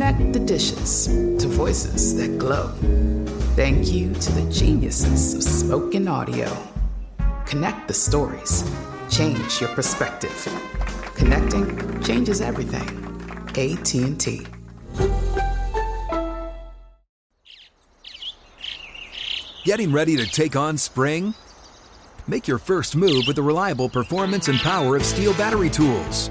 Connect the dishes to voices that glow. Thank you to the geniuses of spoken audio. Connect the stories. Change your perspective. Connecting changes everything. AT&T. Getting ready to take on spring? Make your first move with the reliable performance and power of STIHL battery tools.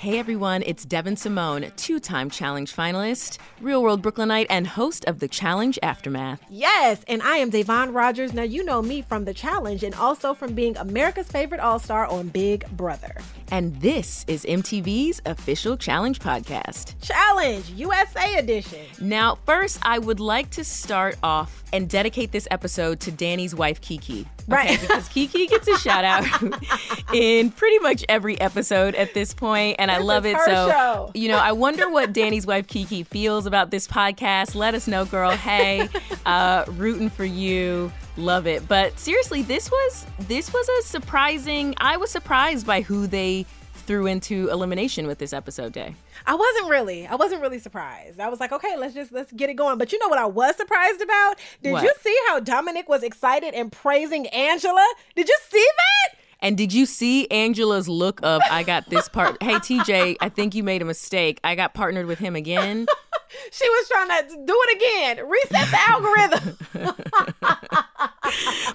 Hey everyone, it's Devin Simone, two time challenge finalist, real world Brooklynite, and host of the Challenge Aftermath. Yes, and I am Da'Vonne Rogers. Now, you know me from the challenge and also from being America's favorite all star on Big Brother. And this is MTV's official challenge podcast. Challenge USA edition. Now, first, I would like to start off and dedicate this episode to Danny's wife, Kiki. Right. because Kiki gets a shout out in pretty much every episode at this point, and I love it. so, show. you know, I wonder what Danny's wife, Kiki, feels about this podcast. Let us know, girl. Hey, uh, rooting for you. Love it. But seriously, this was this was a surprising. I was surprised by who they threw into elimination with this episode day. I wasn't really. I wasn't really surprised. I was like, okay, let's just let's get it going. But you know what I was surprised about? Did What? you see how Dominic was excited and praising Angela? Did you see that? And did you see Angela's look of I got this part? hey TJ, I think you made a mistake. I got partnered with him again. She was trying to do it again. Reset the algorithm.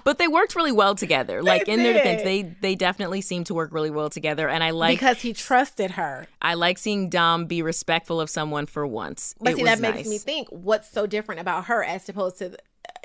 But they worked really well together. Like in their defense, they they definitely seem to work really well together. And I like because he trusted her. I like seeing Dom be respectful of someone for once. But It see, that makes nice. me think what's so different about her as opposed to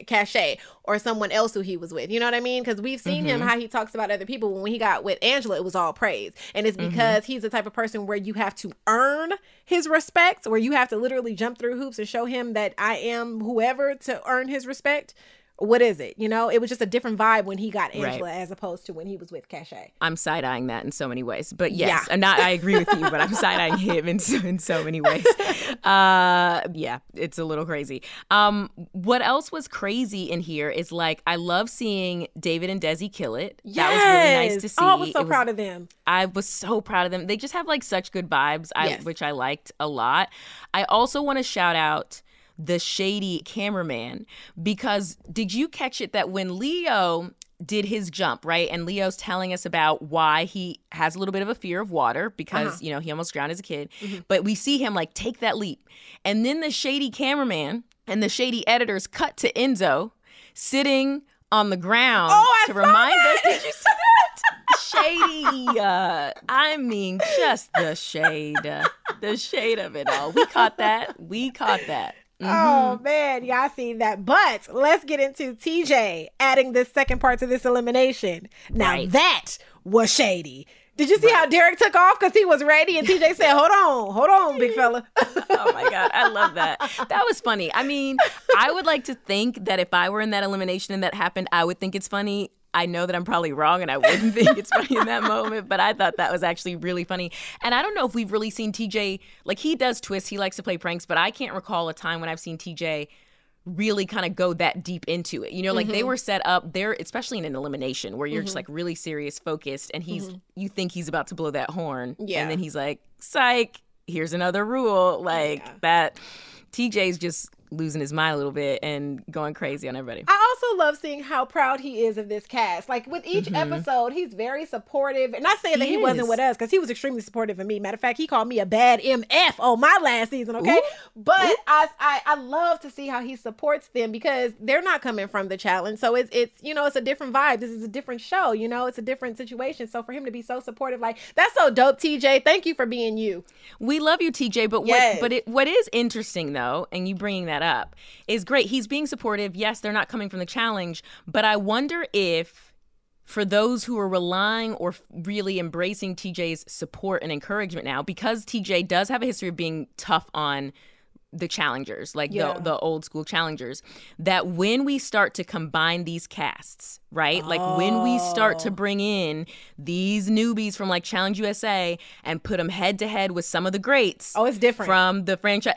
Cashay or someone else who he was with. You know what I mean? Because we've seen Mm-hmm. him how he talks about other people. When he got with Angela, it was all praise. And it's Mm-hmm. because he's the type of person where you have to earn his respect, where you have to literally jump through hoops and show him that I am whoever to earn his respect. What is it? You know, it was just a different vibe when he got Right. Angela as opposed to when he was with Cashay. I'm side eyeing that in so many ways. But yes, Yeah. I'm not. I agree with you, but I'm side eyeing him in so, in so many ways. Uh, yeah, it's a little crazy. Um, what else was crazy in here is like I love seeing David and Desi kill it. That was really nice to see. Oh, I was so It proud of them. I was so proud of them. They just have like such good vibes, I, Yes. which I liked a lot. I also want to shout out the shady cameraman because did you catch it that when Leo did his jump, right? And Leo's telling us about why he has a little bit of a fear of water because, you know, he almost drowned as a kid. But we see him like take that leap. And then the shady cameraman and the shady editors cut to Enzo sitting on the ground Oh, to remind that! us. Did you see that? Shady. Uh, I mean, just the shade. uh, the shade of it all. We caught that. We caught that. Oh mm-hmm. man, y'all seen that. But let's get into TJ adding this second part to this elimination. Now Right. that was shady. Did you see how Derek took off because he was ready and TJ said, "Hold on, hold on, big fella." Oh my God. I love that. That was funny. I mean, I would like to think that if I were in that elimination and that happened, I would think it's funny. I know that I'm probably wrong and I wouldn't think it's funny in that moment, but I thought that was actually really funny. And I don't know if we've really seen TJ, like he does twists, he likes to play pranks, but I can't recall a time when I've seen TJ really kind of go that deep into it. You know, like Mm-hmm. they were set up there, especially in an elimination where you're just like really serious, focused, and he's you think he's about to blow that horn, Mm-hmm. Yeah. and then he's like, "Psych, here's another rule." Like that. TJ's just losing his mind a little bit and going crazy on everybody. I also love seeing how proud he is of this cast. Like with each Mm-hmm. episode, he's very supportive. And not saying that He he wasn't with us, because he was extremely supportive of me. Matter of fact, he called me a bad MF on my last season, okay? But I, I I love to see how he supports them because they're not coming from the challenge. So it's it's you know, it's a different vibe. This is a different show, you know, it's a different situation. So for him to be so supportive, like that's so dope, TJ. Thank you for being you. We love you, TJ. But Yes. what, but it, what is interesting though, and you bringing that up, is great. He's being supportive. Yes, they're not coming from the challenge, but I wonder if, for those who are relying or really embracing TJ's support and encouragement now, because TJ does have a history of being tough on the challengers, like Yeah. the the old school challengers, that when we start to combine these casts, right? Like when we start Oh. to bring in these newbies from like Challenge USA and put them head to head with some of the greats Oh, it's different. from the franchise.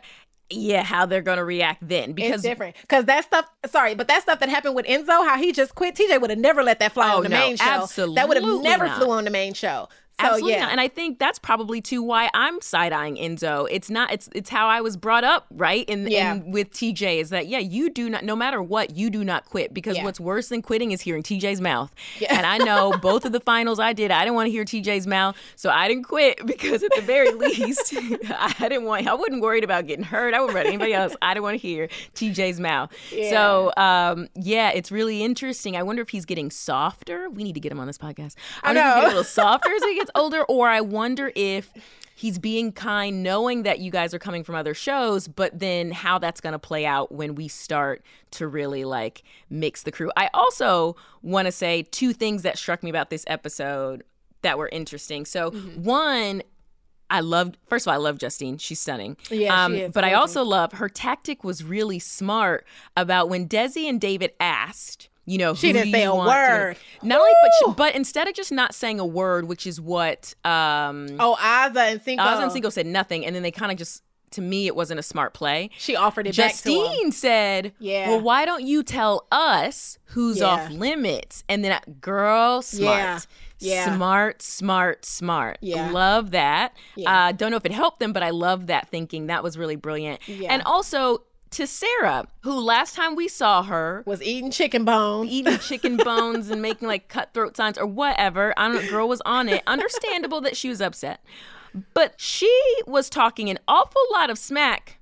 Yeah, how they're gonna react then? it's Because different because that stuff. Sorry, but that stuff that happened with Enzo, how he just quit. TJ would have never let that fly Oh, on the no, main show. Absolutely, that would have never not. flew on the main show. So Absolutely yeah, not. And I think that's probably too why I'm side eyeing Enzo. It's not it's it's how I was brought up, right? And Yeah. and with TJ is that yeah, you do not no matter what, you do not quit. Because Yeah. what's worse than quitting is hearing TJ's mouth. And I know both of the finals I did, I didn't want to hear TJ's mouth. So I didn't quit because at the very least I didn't want I wasn't worried about getting hurt. I wouldn't worry anybody else. I didn't want to hear TJ's mouth. So um yeah, it's really interesting. I wonder if he's getting softer. We need to get him on this podcast. I, he's know. getting a little softer as he older, or I wonder if he's being kind, knowing that you guys are coming from other shows, but then how that's going to play out when we start to really like mix the crew. I also want to say two things that struck me about this episode that were interesting. So, Mm-hmm. one, I loved first of all, I love Justine. She's stunning. Um, Yeah, she is But I also love her tactic was really smart about when Desi and David asked, you know, She who didn't say a want to- word. Not only, but she, but instead of just not saying a word, which is what um, oh Azah and Cinco. Oz and Cinco said nothing, and then they kind of just. To me, it wasn't a smart play. She offered it back. Justine said, Yeah. "Well, why don't you tell us who's Yeah. off limits?" And then, I- girl, smart, Yeah. Yeah. smart, smart, smart. Yeah. love that. Yeah. Uh, don't know if it helped them, but I love that thinking. That was really brilliant. Yeah. And also to Sarah, who last time we saw her Was eating chicken bones. eating chicken bones and making like cutthroat signs or whatever. I don't know. Girl was on it. Understandable that she was upset. But she was talking an awful lot of smack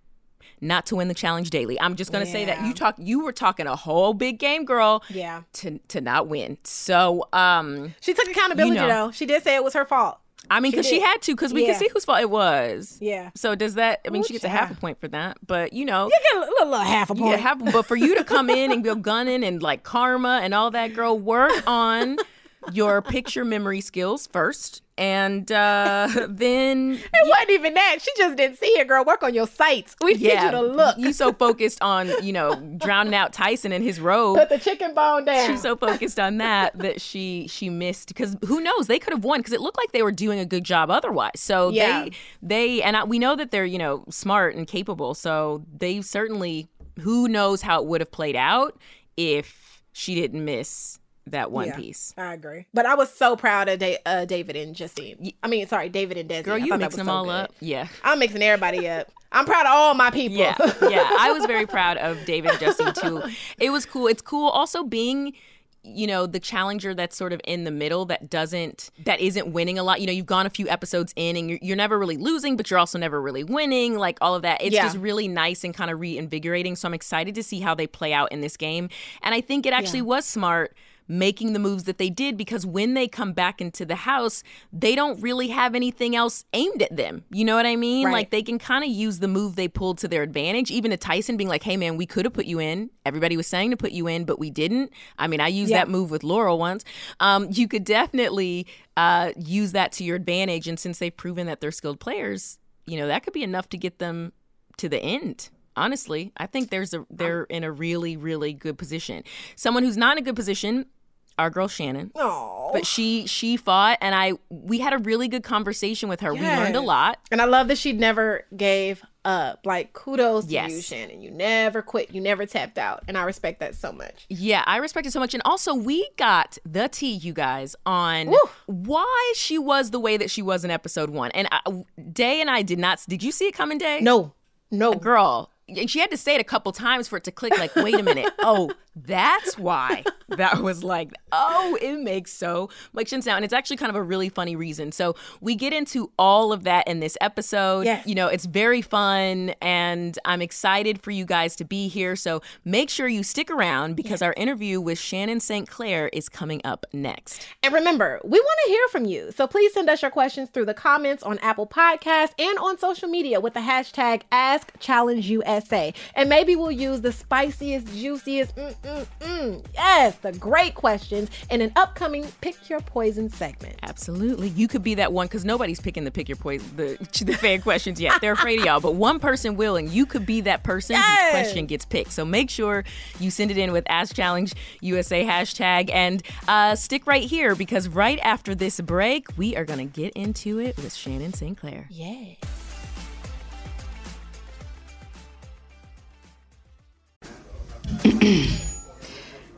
not to win the challenge daily. I'm just gonna say that you talk you were talking a whole big game, girl. Yeah. To to not win. So um She took accountability You know. though. She did say it was her fault. I mean, because she, did. had to, because we Yeah. can see whose fault it was. Yeah. So does that? I mean, Ooh, she gets a half a point for that, but you know, You get a little, little half a point. yeah, have, but for you to come in and go gunning and like karma and all that, girl, work on your picture memory skills first, and uh, then It wasn't even that. She just didn't see it, girl. Work on your sights. We need yeah, you to look. you so focused on you know drowning out Tyson in his robe. Put the chicken bone down. She's so focused on that that she she missed because who knows they could have won because it looked like they were doing a good job otherwise. So Yeah. they they and I, we know that they're you know smart and capable. So they certainly who knows how it would have played out if she didn't miss that one Yeah, piece. I agree. But I was so proud of da- uh, David and Justine. I mean, sorry, David and Desi. Girl, you thought that mixing them so all good. up. Yeah. I'm mixing everybody up. I'm proud of all my people. Yeah, yeah. I was very proud of David and Justine too. It was cool. It's cool also being you know the challenger that's sort of in the middle that doesn't that isn't winning a lot you know you've gone a few episodes in and you're, you're never really losing but you're also never really winning like all of that it's Yeah. just really nice and kind of reinvigorating so i'm excited to see how they play out in this game and i think it actually was smart making the moves that they did because when they come back into the house they don't really have anything else aimed at them you know what i mean Right. like they can kind of use the move they pulled to their advantage. Even to Tyson being like, "Hey man, we could have put you in. Everybody was saying to put you in, but we didn't." I mean, I used Yeah. that move with Laurel once. Um, you could definitely uh, use that to your advantage, and since they've proven that they're skilled players, you know that could be enough to get them to the end. Honestly, I think there's a they're in a really really good position. Someone who's not in a good position, our girl Shannon. Aw. But she she fought, and I we had a really good conversation with her. We learned a lot. And I love that she never gave up. Like, kudos to you, Shannon. You never quit. You never tapped out. And I respect that so much. Yeah, I respect it so much. And also, we got the tea, you guys, on Woo. why she was the way that she was in episode one. And I, Day and I did not. Did you see it coming, Day? No, no. Girl, and she had to say it a couple times for it to click. Like, wait a minute. Oh, that's why that was like. Oh, it makes so much sense now, and it's actually kind of a really funny reason. So we get into all of that in this episode. Yes. You know, it's very fun, and I'm excited for you guys to be here. So make sure you stick around because our interview with Shannon St. Claire is coming up next. And remember, we want to hear from you. So please send us your questions through the comments on Apple Podcasts and on social media with the hashtag AskChallengeUSA. And maybe we'll use the spiciest, juiciest, mm, mm, mm, yes, the great questions in an upcoming Pick Your Poison segment. Absolutely. You could be that one because nobody's picking the pick your poison the, the fan questions yet. They're afraid of y'all, but one person will, and you could be that person Yes. whose question gets picked. So make sure you send it in with Ask Challenge USA hashtag and uh, stick right here because right after this break, we are going to get into it with Shannon St. Claire. Yeah.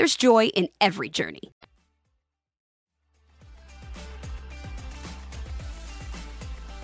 there's joy in every journey.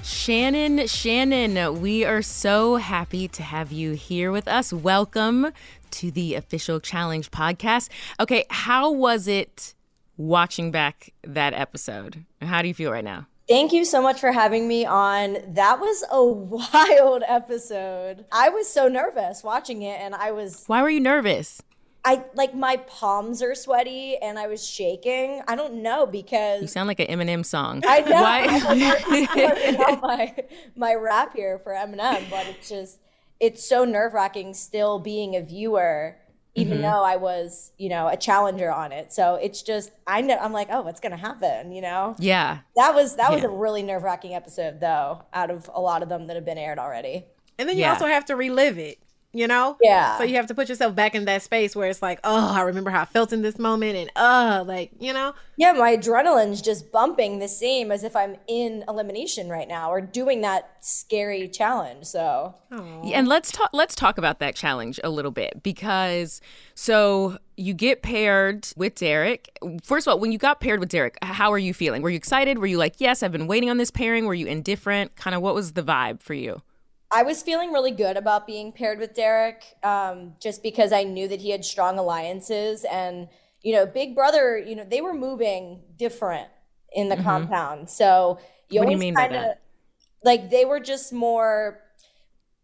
Shannon, Shannon, we are so happy to have you here with us. Welcome to the official challenge podcast. Okay, how was it watching back that episode? How do you feel right now? Thank you so much for having me on. That was a wild episode. I was so nervous watching it and I was Why were you nervous? I like my palms are sweaty and I was shaking. I don't know because You sound like an Eminem song. I know Why? I'm working out my my rap here for Eminem, but it's just it's so nerve wracking still being a viewer, even Mm-hmm. though I was, you know, a challenger on it. So it's just I know I'm like, oh, what's gonna happen? You know? yeah. That was that was Yeah. a really nerve wracking episode though, out of a lot of them that have been aired already. And then you Yeah. also have to relive it, you know? Yeah. So you have to put yourself back in that space where it's like, oh, I remember how I felt in this moment and uh like, you know? Yeah, my adrenaline's just bumping the same as if I'm in elimination right now or doing that scary challenge. So Yeah, and let's talk let's talk about that challenge a little bit because so you get paired with Derek. First of all, when you got paired with Derek, how are you feeling? Were you excited? Were you like, "Yes, I've been waiting on this pairing"? Were you indifferent? Kind of what was the vibe for you? I was feeling really good about being paired with Derek, um, just because I knew that he had strong alliances and you know, Big Brother, you know, they were moving different in the compound. So you What do you always mean by kind of that? like they were just more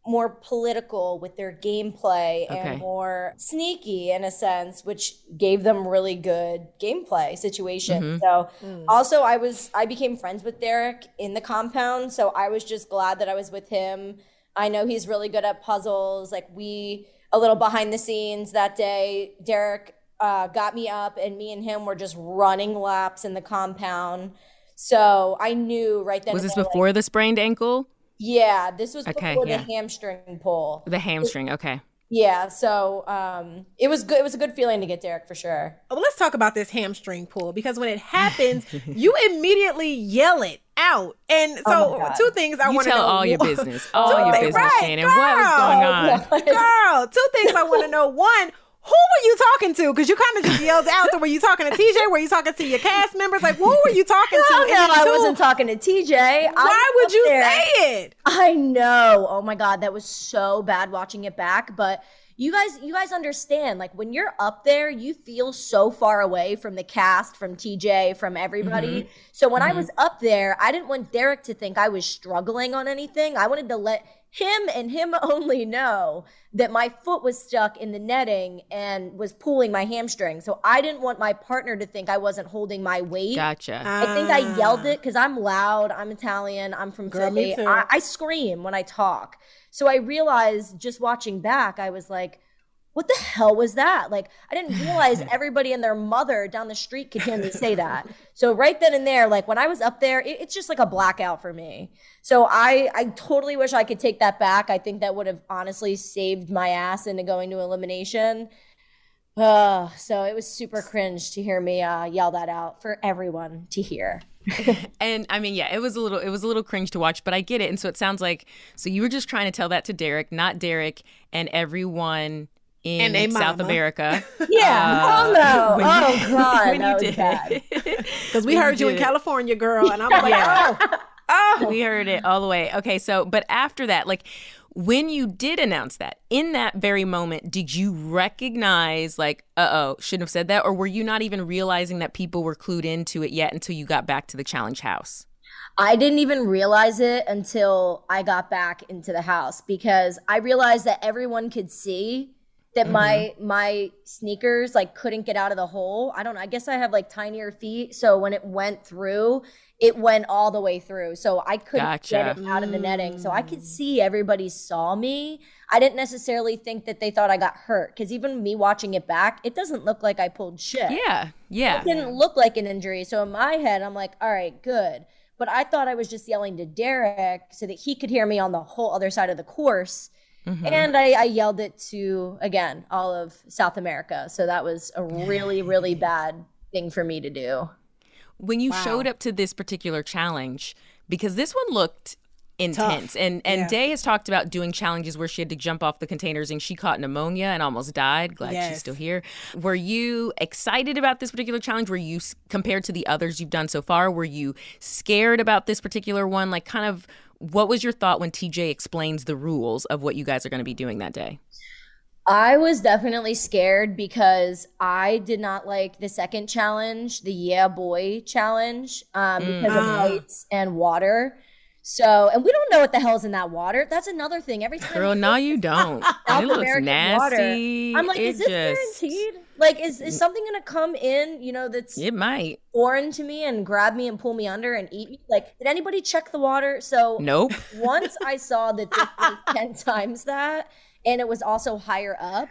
more political with their gameplay Okay. and more sneaky in a sense which gave them really good gameplay situations so also i was i became friends with derek in the compound so i was just glad that i was with him. I know he's really good at puzzles. Like we a little behind the scenes that day derek uh, got me up and me and him were just running laps in the compound. So i knew right then Was this there, like, before the sprained ankle? Yeah, this was Okay, before yeah. the hamstring pull. The hamstring. Okay. Yeah, so um, it was good. It was a good feeling to get Derek for sure. Well, let's talk about this hamstring pull because when it happens, you immediately yell it out. And so, Oh my God. two things I want to know. tell all your business. All Two your things- business, right, Shannon. What was going on? Girl, two things I want to know. One, who were you talking to? Because you kind of just yelled out. So were you talking to TJ? Were you talking to your cast members? Like, who were you talking to? No, no, I wasn't talking to TJ. Why was would you there. say it? I know. Oh my god, that was so bad watching it back, but you guys you guys understand like when you're up there, you feel so far away from the cast, from TJ, from everybody. Mm-hmm. So when I mm-hmm. was up there, I didn't want Derek to think I was struggling on anything. I wanted to let him and him only know that my foot was stuck in the netting and was pulling my hamstring. So I didn't want my partner to think I wasn't holding my weight. Gotcha. I think I yelled it because I'm loud. I'm Italian. I'm from Girl, Philly. I, I scream when I talk. So I realized just watching back, I was like, what the hell was that? Like, I didn't realize everybody and their mother down the street could hear me say that. So right then and there, like when I was up there, it- it's just like a blackout for me. So I, I totally wish I could take that back. I think that would have honestly saved my ass into going to elimination. Uh, so it was super cringe to hear me uh, yell that out for everyone to hear. And I mean, yeah, it was a little it was a little cringe to watch, but I get it. And so it sounds like so you were just trying to tell that to Derek, not Derek and everyone in And a South mama. America. Yeah. Uh, oh no. when oh you- god. when you did it. Because we When heard you in. California, girl, and I'm like, Yeah. oh, oh. we heard it all the way. Okay, so but after that, like when you did announce that, in that very moment, did you recognize like, uh oh, shouldn't have said that? Or were you not even realizing that people were clued into it yet until you got back to the challenge house? I didn't even realize it until I got back into the house because I realized that everyone could see that my mm-hmm. my sneakers like couldn't get out of the hole. I don't know. I guess I have like tinier feet, so when it went through, it went all the way through. So I couldn't get it out of the netting. So I could mm. see everybody saw me. I didn't necessarily think that they thought I got hurt because even me watching it back, it doesn't look like I pulled shit Yeah, yeah. it didn't look like an injury. So in my head, I'm like, all right, good. But I thought I was just yelling to Derek so that he could hear me on the whole other side of the course. Mm-hmm. And I, I yelled it to, again, all of South America. So that was a really, really bad thing for me to do. when you showed up to this particular challenge because this one looked intense and and Yeah. day has talked about doing challenges where she had to jump off the containers and she caught pneumonia and almost died. Glad she's still here. Were you excited about this particular challenge? Were you compared to the others you've done so far? Were you scared about this particular one? Like kind of what was your thought when tj explains the rules of what you guys are going to be doing that day I was definitely scared because I did not like the second challenge, the Yeah Boy challenge, um, because of Ah. heights and water. So, and we don't know what the hell's in that water. That's another thing. Every time girl we no you don't South it looks American nasty water, I'm like, it is this just guaranteed? Like, is, is something gonna come in, you know, that's it might foreign to me and grab me and pull me under and eat me? Like, did anybody check the water? So nope once I saw that this was 10 times that, and it was also higher up,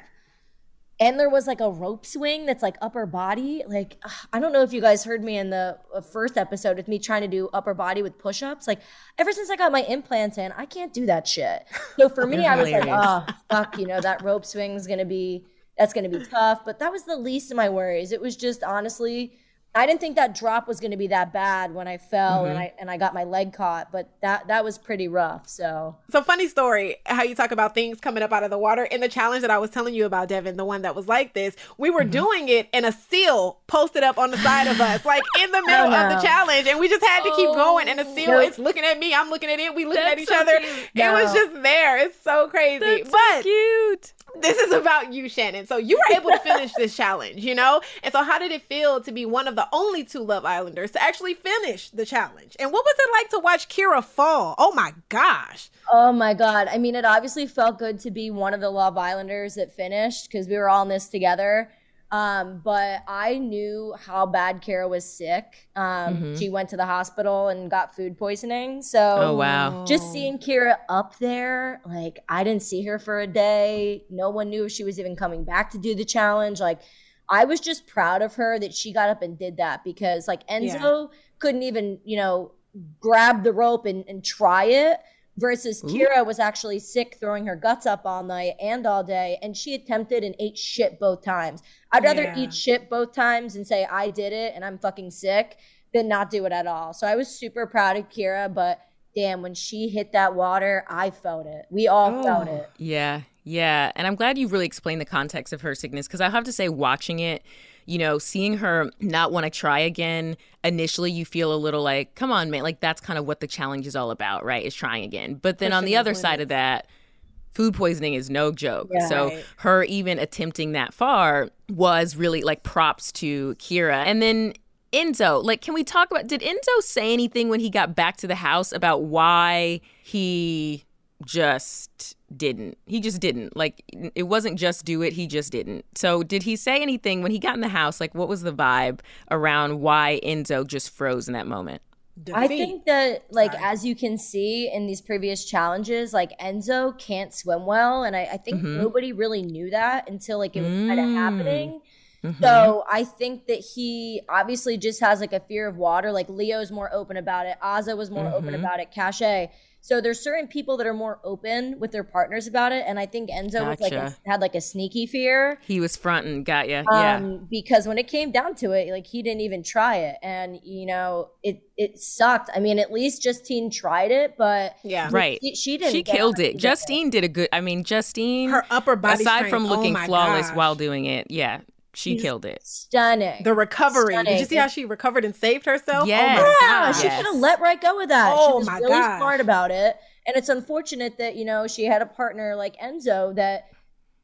and there was like a rope swing that's like upper body. Like, I don't know if you guys heard me in the uh, first episode with me trying to do upper body with push ups. Like, ever since I got my implants in, I can't do that shit. So for me, I was like, oh, fuck, you know, that rope swing's gonna be. That's going to be tough, but that was the least of my worries. It was just honestly, I didn't think that drop was going to be that bad when I fell and mm-hmm. I and I got my leg caught, but that that was pretty rough. So So funny story how you talk about things coming up out of the water. In the challenge that I was telling you about, Devin, the one that was like this, we were mm-hmm. doing it and a seal posted up on the side of us, like in the middle of the uh-huh. challenge. And we just had to keep going. And the oh. seal Nope. is looking at me. I'm looking at it. We looking at each so other. It was just there. It's so crazy. That's so but cute this is about you, Shannon. So you were able to finish this challenge, you know? And so how did it feel to be one of the only two Love Islanders to actually finish the challenge? And what was it like to watch Kyra fall? Oh my gosh. Oh my god! I mean, it obviously felt good to be one of the Love Islanders that finished because we were all in this together. Um, but I knew how bad Kara was sick. Um, She went to the hospital and got food poisoning. So oh wow just seeing Kyra up there, like I didn't see her for a day. No one knew if she was even coming back to do the challenge. Like I was just proud of her that she got up and did that because like Enzo couldn't even, you know, grab the rope and, and try it. Versus Kyra was actually sick, throwing her guts up all night and all day, and she attempted and ate shit both times. I'd rather Yeah. eat shit both times and say I did it and I'm fucking sick than not do it at all. So I was super proud of Kyra, but damn, when she hit that water, I felt it. We all felt oh, it. Yeah, Yeah, and I'm glad you really explained the context of her sickness because I have to say, watching it, you know, seeing her not want to try again, initially you feel a little like, come on, man, like that's kind of what the challenge is all about, right? Is trying again. But then on the other side of that, food poisoning is no joke. Yeah. so Right. her even attempting that far was really like props to Kyra. And then Enzo, like, can we talk about did Enzo say anything when he got back to the house about why he just didn't? He just didn't. Like, it wasn't just do it, he just didn't. So, did he say anything when he got in the house? Like, what was the vibe around why Enzo just froze in that moment? I think that, like, Sorry. as you can see in these previous challenges, like Enzo can't swim well, and I, I think Mhm. nobody really knew that until like it was kind of Mm. happening. Mhm. So I think that he obviously just has like a fear of water. Like Leo's more open about it. Azah was more open Mhm. about it. Cache. So there's certain people that are more open with their partners about it, and I think Enzo was like a, had like a sneaky fear. he was fronting, got ya. yeah. Um, because when it came down to it, like he didn't even try it, and you know it it sucked. I mean, at least Justine tried it, but yeah. Right. she, she didn't. She get killed it. either. Justine did a good. I mean, Justine, Her upper body aside strength, from oh looking my flawless gosh. while doing it, yeah, she She's- killed it. stunning. the recovery. Did you see how she recovered and saved herself? Oh yes. Oh my Yeah, God. she Yes. should have let right go with that. Oh she was my really gosh. smart about it. And it's unfortunate that, you know, she had a partner like Enzo that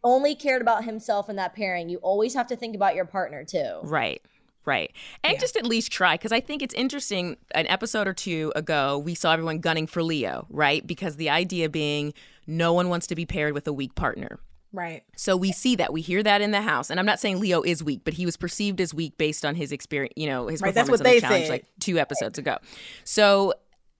only cared about himself in that pairing. You always have to think about your partner too. Right. Right. And Yeah. just at least try because I think it's interesting. An episode or two ago, we saw everyone gunning for Leo, right? Because the idea being no one wants to be paired with a weak partner. Right. So we see that. We hear that in the house. And I'm not saying Leo is weak, but he was perceived as weak based on his experience, you know, his Right, that's performance what on the challenge said. like two episodes ago. So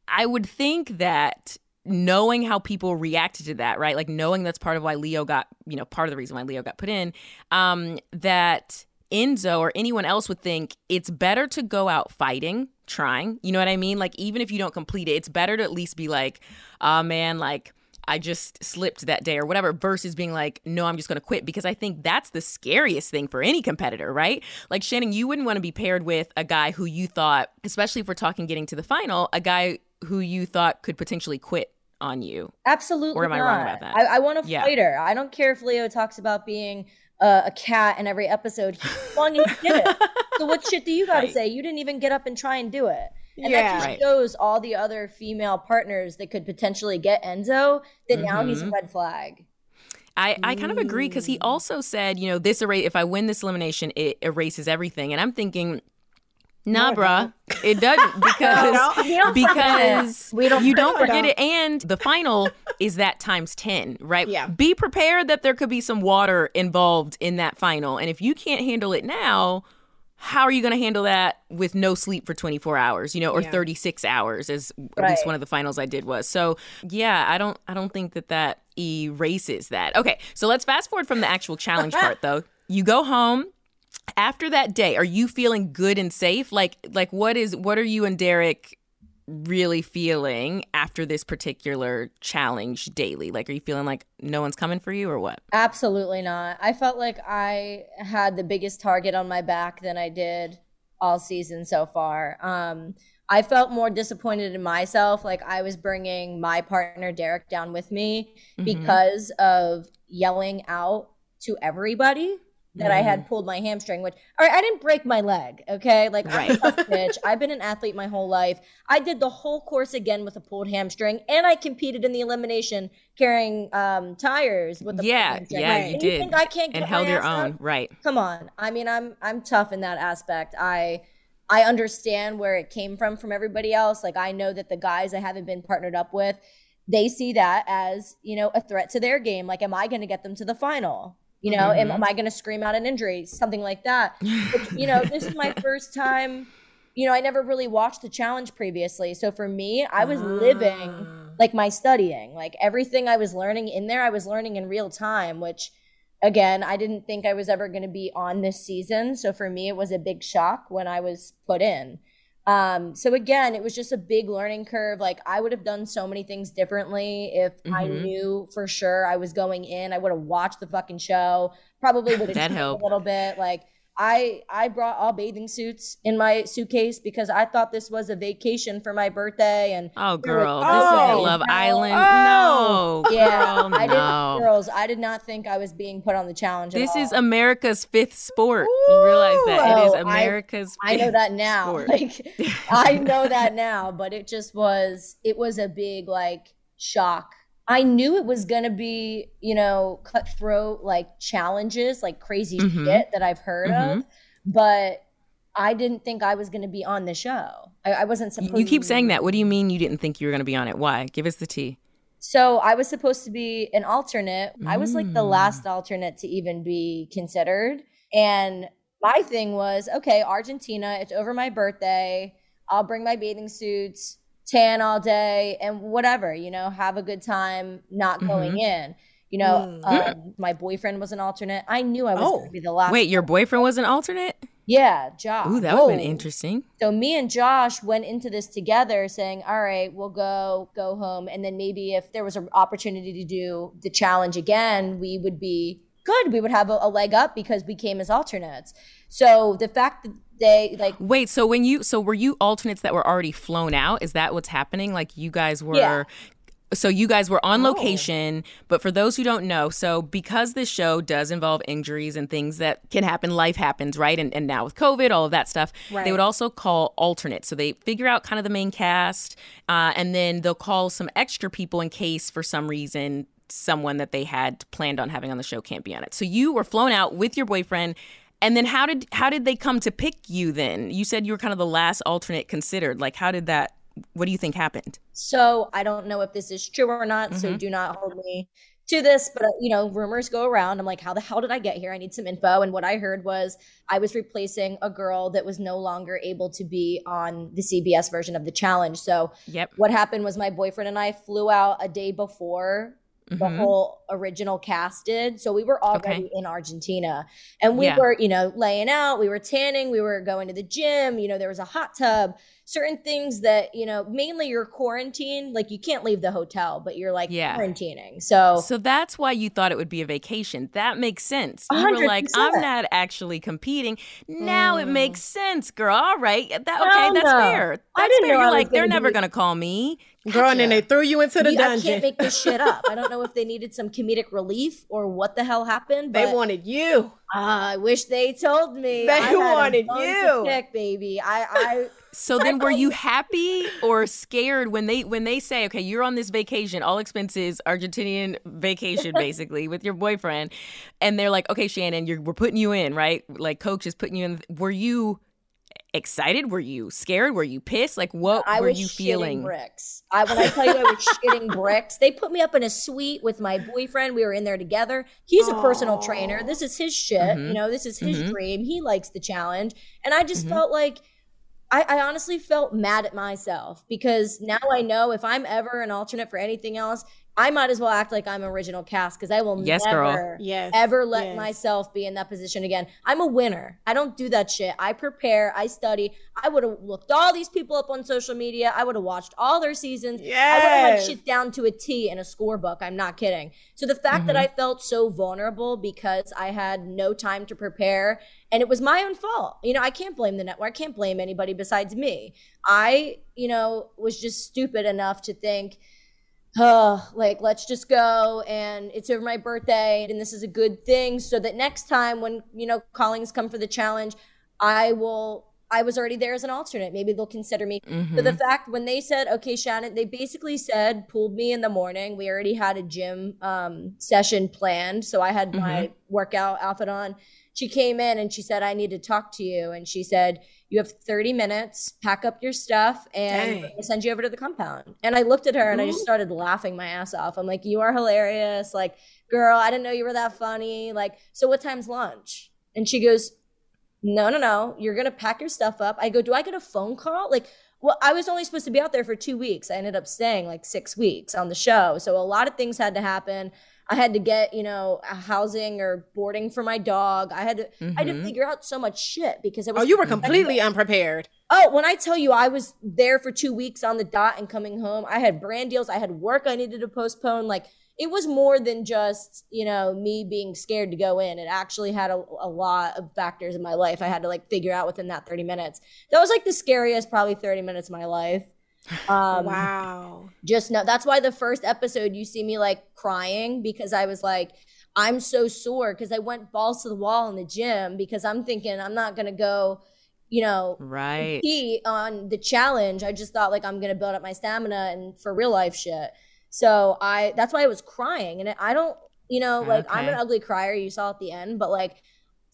I would think that knowing how people reacted to that, right? Like knowing that's part of why Leo got, you know, part of the reason why Leo got put in, um, that Enzo or anyone else would think it's better to go out fighting, trying. You know what I mean? Like even if you don't complete it, it's better to at least be like, oh man, like I just slipped that day or whatever, versus being like, no, I'm just going to quit. Because I think that's the scariest thing for any competitor, right? Like, Shannon, you wouldn't want to be paired with a guy who you thought, especially if we're talking getting to the final, a guy who you thought could potentially quit on you. Absolutely. Or am I not. wrong about that? I, I want a Yeah. fighter. I don't care if Leo talks about being uh, a cat in every episode. He swung and he did it. So what shit do you got to Right. say? You didn't even get up and try and do it. And Yeah. that just Right. shows all the other female partners that could potentially get Enzo that now he's a Mhm. red flag. I, I kind of agree because he also said, you know, this erase if I win this elimination, it erases everything. And I'm thinking, nah, No, it bruh, it doesn't because No, we don't because We don't you don't forget forget it. it. And the final is that times 10, right? Yeah. Be prepared that there could be some water involved in that final. And if you can't handle it now, how are you going to handle that with no sleep for 24 hours, you know, or Yeah. 36 hours as at least one of the finals I did was. So, yeah, I don't I don't think that that erases that. Okay. So, let's fast forward from the actual challenge part though. You go home, after that day are you feeling good and safe like like what is what are you and derek really feeling after this particular challenge daily like are you feeling like no one's coming for you or what Absolutely not. I felt like I had the biggest target on my back than I did all season so far. Um, I felt more disappointed in myself. Like I was bringing my partner Derek down with me Mhm. because of yelling out to everybody that I had pulled my hamstring. Which, all right, I didn't break my leg. Okay, like I'm a Right. tough bitch. I've been an athlete my whole life. I did the whole course again with a pulled hamstring, and I competed in the elimination carrying um, tires with the yeah yeah Right. you And did think I can't and held your own up? right Come on. I mean, I'm I'm tough in that aspect. I I understand where it came from from everybody else. Like I know that the guys I haven't been partnered up with, they see that as you know a threat to their game. Like, am I going to get them to the final? You know, am, Mhm. am I going to scream out an injury, something like that? But, you know, this is my first time. You know, I never really watched the challenge previously, so for me, I was living like my studying like everything i was learning in there i was learning in real time which again i didn't think i was ever going to be on this season so for me it was a big shock when i was put in um so again it was just a big learning curve. Like i would have done so many things differently if i Mhm. knew for sure i was going in. I would have watched the fucking show. Probably would have a little bit. Like I I brought all bathing suits in my suitcase because I thought this was a vacation for my birthday and oh There was- girl this Oh, is love no. island Oh. no no. Yeah, girl, I no. didn't, girls. I did not think I was being put on the challenge. at This is. America's fifth sport. You realize that it is Oh, I- America's. I know that now. sport. Like I know that now, but it just was it was a big like shock. I knew it was gonna be, you know, cutthroat like challenges, like crazy Mhm. shit that I've heard Mhm. of, but I didn't think I was gonna be on the show. I, I wasn't supposed. you keep saying that. What do you mean you didn't think you were going to be on it? Why? Give us the tea. So I was supposed to be an alternate. I was like the Mm. last alternate to even be considered. And my thing was, okay, Argentina, it's over my birthday. I'll bring my bathing suits, tan all day, and whatever, you know, have a good time not going Mm-hmm. in. You know, um, my boyfriend was an alternate. I knew I was Oh. going to be the last. Wait, your boyfriend was an alternate? Yeah, Josh. Ooh, that would have been interesting. So me and Josh went into this together saying, all right, we'll go go home and then maybe if there was an opportunity to do the challenge again, we would be good. We would have a, a leg up because we came as alternates. So the fact that they like Wait, so when you so were you alternates that were already flown out? Is that what's happening? Like you guys were Yeah. so you guys were on location, oh. but for those who don't know, so because this show does involve injuries and things that can happen, life happens, right? And, and now with COVID, all of that stuff, right. they would also call alternates. So they figure out kind of the main cast, uh, and then they'll call some extra people in case for some reason someone that they had planned on having on the show can't be on it. So you were flown out with your boyfriend. And then how did how did they come to pick you then? You said you were kind of the last alternate considered. Like how did that what do you think happened? so I don't know if this is true or not, so Mm-hmm. do not hold me to this, but uh, you know, rumors go around. I'm like, how the hell did I get here? I need some info. And what I heard was I was replacing a girl that was no longer able to be on the CBS version of the challenge. So Yep. what happened was my boyfriend and I flew out a day before the Mhm. whole original cast did. So we were already in Argentina and we Yeah. were, you know, laying out, we were tanning, we were going to the gym, you know, there was a hot tub, certain things that, you know, mainly you're quarantined, like you can't leave the hotel, but you're like Yeah. quarantining. So, So that's why you thought it would be a vacation. That makes sense. You were like, I'm not actually competing. Now it makes sense, girl. All right. That okay, that's no. fair. That's fair. You're like, they're never be- gonna call me. Girl, and then they threw you into the we- I can't make this shit up. I don't know if they needed some comedic relief or what the hell happened. they wanted you. Ah, I wish they told me. They I wanted you. pick, baby. I, I So then were you happy or scared when they when they say, okay, you're on this vacation, all expenses, Argentinian vacation basically with your boyfriend, and they're like, okay, Shannon, you're we're putting you in, right? Like coach is putting you in. Were you excited? Were you scared? Were you pissed? Like what I were you feeling? bricks. I when I tell you I was shitting bricks, they put me up in a suite with my boyfriend. We were in there together. He's a personal trainer. This is his shit. Mm-hmm. You know, this is his dream. He likes the challenge, and I just Mm-hmm. felt like. I, I honestly felt mad at myself because now I know if I'm ever an alternate for anything else, I might as well act like I'm original cast because I will Yes, never, girl. Yes, ever let yes. myself be in that position again. I'm a winner. I don't do that shit. I prepare, I study. I would have looked all these people up on social media. I would have watched all their seasons. Yes. I would have had shit down to a T in a scorebook. I'm not kidding. So the fact that mm-hmm. I felt so vulnerable because I had no time to prepare and it was my own fault. You know, I can't blame the network. I can't blame anybody besides me. I, you know, was just stupid enough to think, oh, like let's just go and it's over my birthday and this is a good thing so that next time when you know callings come for the challenge i will i was already there as an alternate. Maybe they'll consider me. But the fact when they said okay shannon they basically said pulled me in the morning. We already had a gym um, session planned so i had my workout outfit on. She came in and she said i need to talk to you and she said you have 30 minutes pack up your stuff and Dang. send you over to the compound. And i looked at her and i just started laughing my ass off. I'm like you are hilarious. Like girl i didn't know you were that funny. Like so what time's lunch? And she goes no no no. You're gonna pack your stuff up. I go do i get a phone call? Like well i was only supposed to be out there for two weeks. I ended up staying like six weeks on the show. So a lot of things had to happen i had to get you know a housing or boarding for my dog i had to i had to mm-hmm. figure out so much shit because it oh, was Oh, you were completely unprepared. Oh, when I tell you I was there for two weeks on the dot and coming home, I had brand deals, I had work I needed to postpone. Like it was more than just, you know, me being scared to go in. It actually had a, a lot of factors in my life I had to like figure out within that 30 minutes. That was like the scariest, probably 30 minutes of my life. Um, wow. just know that's why the first episode you see me like crying because I was like, I'm so sore because I went balls to the wall in the gym because I'm thinking I'm not gonna go, you know, Right. compete on the challenge. I just thought like I'm gonna build up my stamina and for real life shit. So I that's why I was crying, and I don't, you know, like I'm an ugly crier. You saw at the end, but like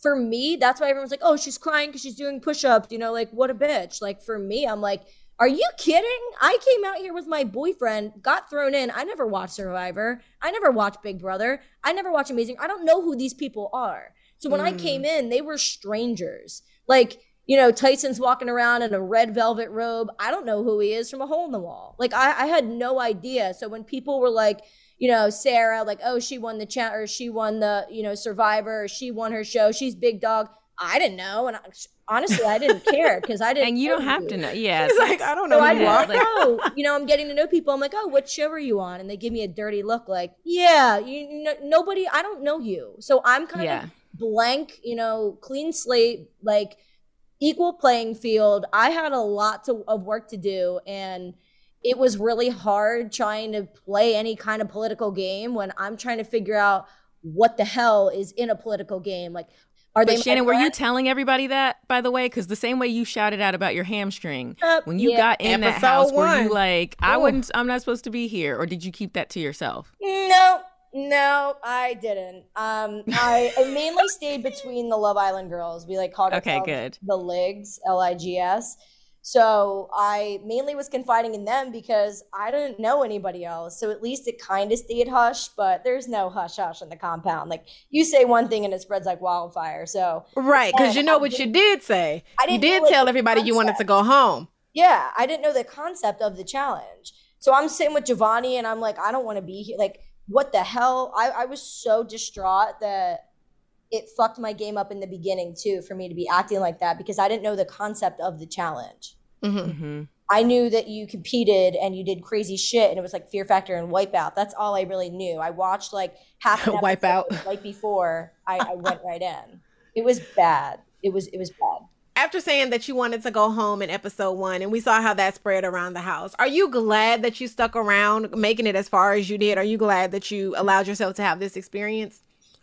for me, that's why everyone's like, oh, she's crying because she's doing push-ups. You know, like what a bitch. Like for me, I'm like. Are you kidding? I came out here with my boyfriend, got thrown in. I never watched Survivor. I never watched Big Brother. I never watched Amazing. I don't know who these people are. So when I Mm. came in, they were strangers. Like, you know, Tyson's walking around in a red velvet robe. I don't know who he is from a hole in the wall. Like, I, I had no idea. So when people were like, you know, Sarah, like, oh, she won the chat or she won the, you know, Survivor or she won her show. She's big dog. I didn't know. And I, honestly, I didn't care because I didn't. And you don't have you. to know. Yeah. It's like I don't know So I didn't are. like- know. You know, I'm getting to know people. I'm like, oh, what show are you on? And they give me a dirty look, like, yeah, you know, nobody. I don't know you. So I'm kind Yeah. of blank. You know, clean slate, like equal playing field. I had a lot to, of work to do, and it was really hard trying to play any kind of political game when I'm trying to figure out what the hell is in a political game. Like, are they But my Shannon, were you telling everybody that, by the way? Because the same way you shouted out about your hamstring, Uh, when you yeah. got in that Episode house, were you like, I Ooh. wouldn't, I'm not supposed to be here? Or did you keep that to yourself? No, no, I didn't. Um, I, I mainly stayed between the Love Island girls. We like called Okay, ourselves good. the Ligs, L I G S. So I mainly was confiding in them because I didn't know anybody else. So at least it kind of stayed hush, but there's no hush hush in the compound. Like you say one thing and it spreads like wildfire. So Right, because you know I what you did say. I You didn't did tell everybody you wanted to go home. yeah, I didn't know the concept of the challenge. So I'm sitting with Giovanni and I'm like, I don't want to be here. Like, what the hell? I, I was so distraught that it fucked my game up in the beginning too for me to be acting like that because I didn't know the concept of the challenge. Mm-hmm. Mm-hmm. I knew that you competed and you did crazy shit and it was like Fear Factor and Wipeout. That's all I really knew. I watched like half an Wipeout. right before I, I went right in. It was bad. It was it was bad. After saying that you wanted to go home in episode one, and we saw how that spread around the house, are you glad that you stuck around making it as far as you did? Are you glad that you allowed yourself to have this experience?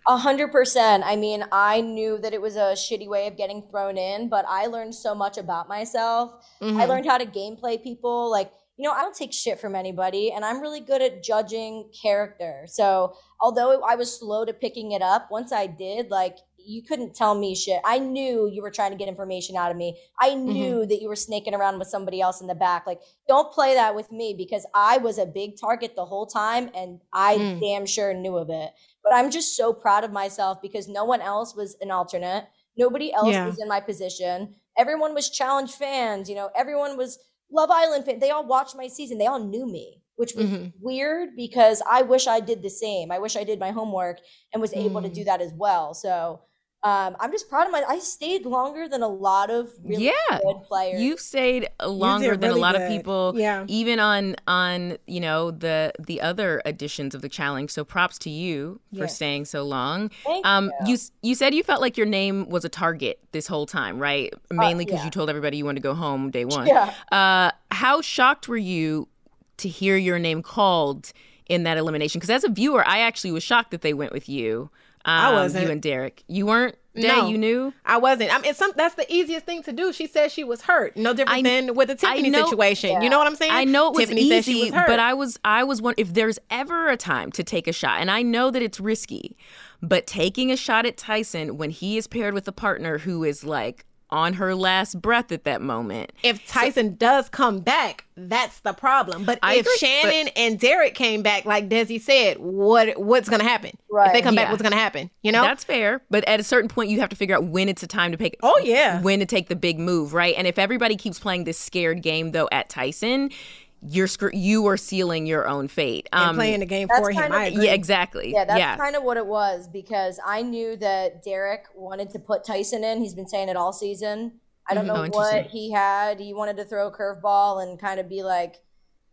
A hundred percent. I mean, I knew that it was a shitty way of getting thrown in, but I learned so much about myself. I Mhm. learned how to gameplay people. Like, you know, I don't take shit from anybody, and I'm really good at judging character. So, although I was slow to picking it up, once I did, like, you couldn't tell me shit. I knew you were trying to get information out of me. I knew that you were snaking around with somebody else in the back. Like, don't play that with me because I was a big target the whole time, and I Mm. damn sure knew of it. But I'm just so proud of myself because no one else was an alternate. Nobody else Yeah. was in my position. Everyone was challenge fans. You know, everyone was Love Island fan. They all watched my season. They all knew me, which was Mhm. weird because I wish I did the same. I wish I did my homework and was able to Mm. do that as well. So um, I'm just proud of my. I stayed longer than a lot of really Yeah. good players. You've stayed longer than really a lot good. of people. Yeah. Even on on you know the the other editions of the challenge. So props to you for Yes. staying so long. Thank Um, you. you you said you felt like your name was a target this whole time, right? Mainly because yeah. you told everybody you wanted to go home day one. Yeah. Uh, how shocked were you to hear your name called in that elimination? Because as a viewer, I actually was shocked that they went with you. Um, I wasn't. You and Derek. You weren't. Day, No. you knew. I wasn't. I mean, it's some, that's the easiest thing to do. She said she was hurt. No different I- than with the Tiffany know- situation. You know what I'm saying? I know it was Tiffany said she easy, was hurt. but I was I was one. If there's ever a time to take a shot, and I know that it's risky, but taking a shot at Tyson when he is paired with a partner who is like on her last breath at that moment. if Tyson does come back, that's the problem. But I if agree, Shannon and Derek came back, like Desi said, what what's gonna happen? If they Right. come back, what's gonna happen? You know? That's fair, but at a certain point, you have to figure out when it's a time to pick. Oh, yeah. when to take the big move, right? And if everybody keeps playing this scared game though at Tyson, you're scr- you are sealing your own fate. and Um, playing the game for him. of- I agree. yeah, exactly. Yeah, that's yeah. kind of what it was because I knew that Derek wanted to put Tyson in. He's been saying it all season. I don't Mhm. know Oh, what he had. He wanted to throw a curveball and kind of be like,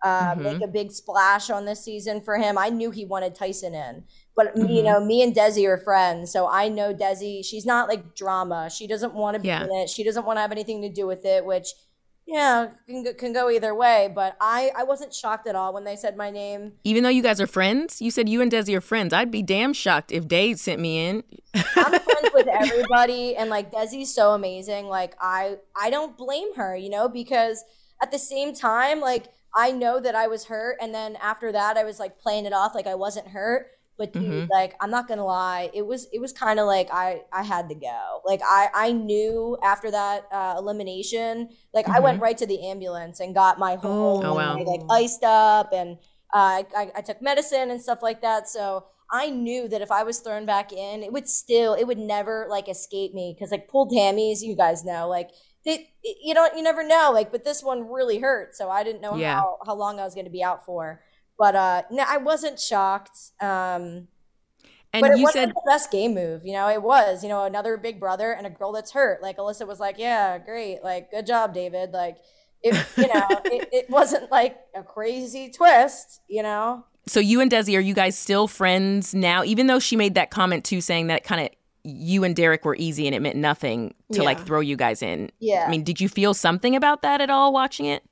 uh, Mhm. make a big splash on this season for him. I knew he wanted Tyson in, but Mm-hmm. you know, me and Desi are friends, so I know Desi. She's not like drama. She doesn't want to be Yeah. in it. She doesn't want to have anything to do with it. Which yeah, can go, can go either way. But I, I wasn't shocked at all when they said my name. Even though you guys are friends, you said you and Desi are friends. I'd be damn shocked if Dave sent me in. I'm friends with everybody, and like Desi's so amazing. Like I, I don't blame her, you know, because at the same time, like I know that I was hurt, and then after that, I was like playing it off like I wasn't hurt. But dude, mm-hmm. like I'm not gonna lie, it was it was kind of like I I had to go. Like I I knew after that uh, elimination, like mm-hmm. I went mm-hmm. right to the ambulance and got my whole oh, wow. like iced up, and uh, I I took medicine and stuff like that. So I knew that if I was thrown back in, it would still it would never like escape me because like pulled hammies, you guys know, like they you don't you never know like but this one really hurt so i didn't know yeah. how, how long i was going to be out for but uh, no, I wasn't shocked. Um, and but it you said the best game move. You know, it was. You know, another big brother and a girl that's hurt. Like Alyssa was like, "Yeah, great. Like, good job, David." Like, it. You know, it, it wasn't like a crazy twist. You know. So you and Desi, are you guys still friends now? Even though she made that comment too, saying that kind of you and Derek were easy and it meant nothing to yeah. like throw you guys in. Yeah. I mean, did you feel something about that at all watching it?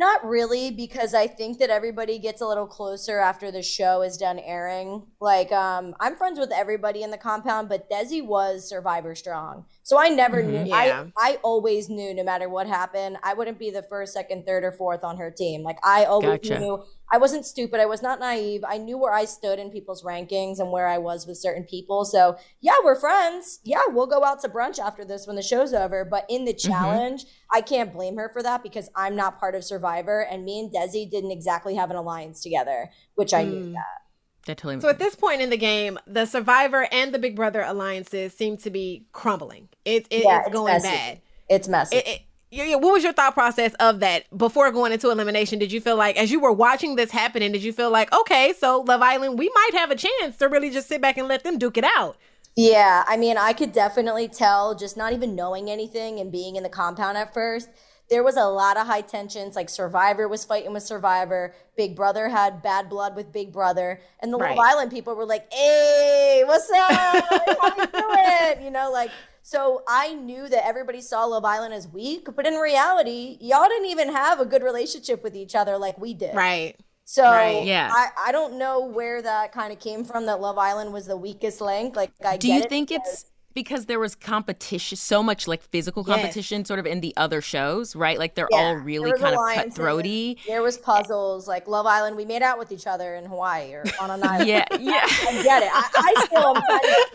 Not really, because I think that everybody gets a little closer after the show is done airing. Like, um, I'm friends with everybody in the compound, but Desi was Survivor strong, so I never mm-hmm, knew. Yeah. I I always knew, no matter what happened, I wouldn't be the first, second, third, or fourth on her team. Like, I always gotcha. knew I wasn't stupid. I was not naive. I knew where I stood in people's rankings and where I was with certain people. So, yeah, we're friends. Yeah, we'll go out to brunch after this when the show's over. But in the mm-hmm. challenge, mm-hmm. I can't blame her for that because I'm not part of Survivor. And me and Desi didn't exactly have an alliance together, which I mm. knew that. That totally so at this point in the game, the Survivor and the Big Brother alliances seem to be crumbling. It, it yeah, it's, it's, going messy. bad. It's messy. It, yeah, what was your thought process of that before going into elimination? Did you feel like, as you were watching this happening, did you feel like, okay, so Love Island, we might have a chance to really just sit back and let them duke it out? Yeah, I mean, I could definitely tell just not even knowing anything and being in the compound at first. There was a lot of high tensions. Like Survivor was fighting with Survivor. Big Brother had bad blood with Big Brother, and the right. Love Island people were like, "Hey, what's up? How you doing?" You know, like so I knew that everybody saw Love Island as weak, but in reality, y'all didn't even have a good relationship with each other like we did. Right. So right, yeah. I, I don't know where that kind of came from that Love Island was the weakest link. Like I Do you think it's because there was competition so much like physical competition yes. sort of in the other shows right? Like they're yeah. all really kind of cutthroaty. there was puzzles like love island we made out with each other in hawaii or on an island. Yeah yeah. I get it. I, I still am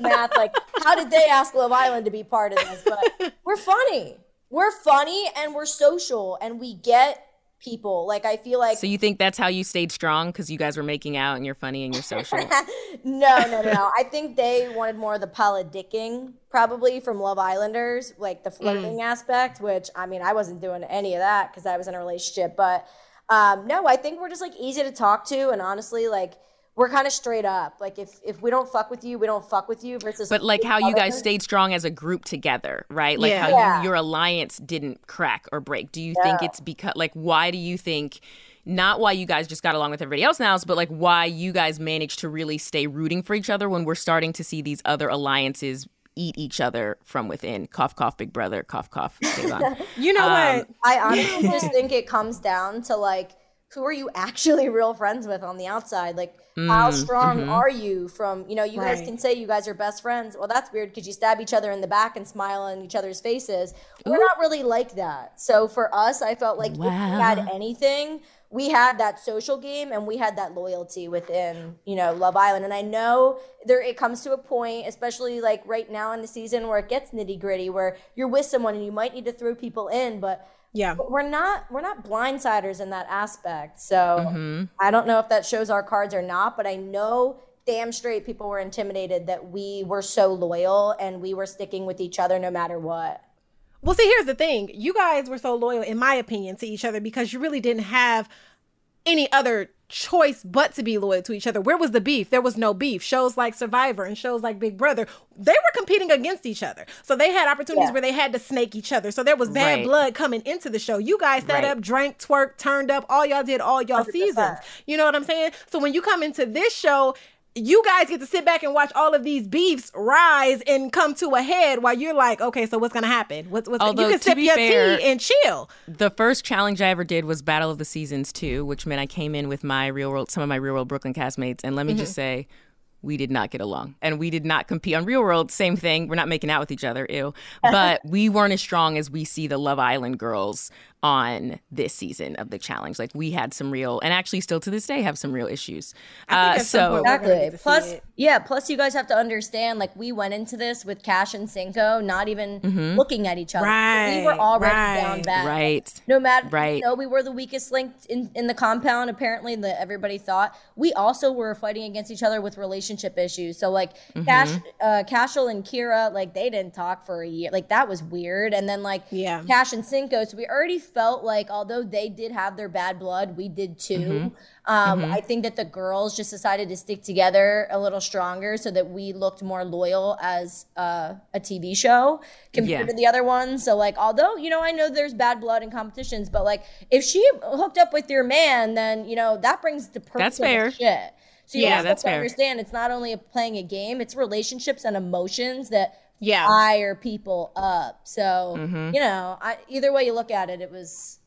math like how did they ask love island to be part of this? But we're funny. We're funny and we're social and we get people. Like I feel like So you think that's how you stayed strong because you guys were making out and you're funny and you're social? no, no, no, no. I think they wanted more of the politicking probably from Love Islanders, like the flirting mm. aspect, which I mean I wasn't doing any of that because I was in a relationship. But um, no, I think we're just like easy to talk to and honestly like we're kind of straight up. Like if if we don't fuck with you, we don't fuck with you. Versus, but like how you guys stayed strong as a group together, right? Like yeah. how yeah. You, your alliance didn't crack or break. Do you no. think it's because like why do you think? Not why you guys just got along with everybody else now, but like why you guys managed to really stay rooting for each other when we're starting to see these other alliances eat each other from within. Cough, cough, big brother. Cough, cough. you know um, what? I honestly just think it comes down to like who are you actually real friends with on the outside? Like Mm, How strong mm-hmm. are you from, you know, you right. guys can say you guys are best friends. Well, that's weird because you stab each other in the back and smile in each other's faces. Ooh. We're not really like that. So for us, I felt like wow. if we had anything, we had that social game and we had that loyalty within, you know, Love Island. And I know there it comes to a point, especially like right now in the season where it gets nitty gritty, where you're with someone and you might need to throw people in, but yeah. But we're not we're not blindsiders in that aspect. So mm-hmm. i don't know if that shows our cards or not but i know damn straight people were intimidated that we were so loyal and we were sticking with each other no matter what. Well see here's the thing. You guys were so loyal in my opinion to each other because you really didn't have any other choice but to be loyal to each other. Where was the beef? There was no beef. Shows like Survivor and shows like Big Brother, they were competing against each other. So they had opportunities yeah. where they had to snake each other. So there was bad right. blood coming into the show. You guys set right. up, drank, twerk, turned up, all y'all did all y'all 100%. seasons. You know what I'm saying? So when you come into this show, you guys get to sit back and watch all of these beefs rise and come to a head while you're like, okay, so what's gonna happen? What's, what's Although, you can sip your fair- tea and chill. The first challenge I ever did was Battle of the Seasons 2, which meant I came in with my real world, some of my real world Brooklyn castmates. And let me just mm-hmm. say, we did not get along. And we did not compete on real world. Same thing. We're not making out with each other. Ew. But we weren't as strong as we see the Love Island girls on this season of the challenge. Like we had some real, and actually still to this day have some real issues. Uh, so point we're gonna Exactly. get to see Plus, yeah. Plus, you guys have to understand. Like, we went into this with Cash and Cinco, not even looking at each other. So we were Right, already right. down bad. right. No matter, Right. You know, we were the weakest link in, in the compound. Apparently, that everybody thought. We also were fighting against each other with relationship issues. So, like, Cash, uh, Cashel and Kyra, like they didn't talk for a year. Like that was weird. And then like, Yeah. Cash and Cinco. So we already felt like, although they did have their bad blood, we did too. Um, I think that the girls just decided to stick together a little stronger so that we looked more loyal as uh, a TV show compared Yeah. to the other ones. So like, although you know, I know there's bad blood in competitions, but like, if she hooked up with your man, then you know that brings the That's personal fair. shit. So you Yeah, also that's fair. understand it's not only a playing a game; it's relationships and emotions that Yeah. fire people up. So Mm-hmm. you know, I, either way you look at it, it was,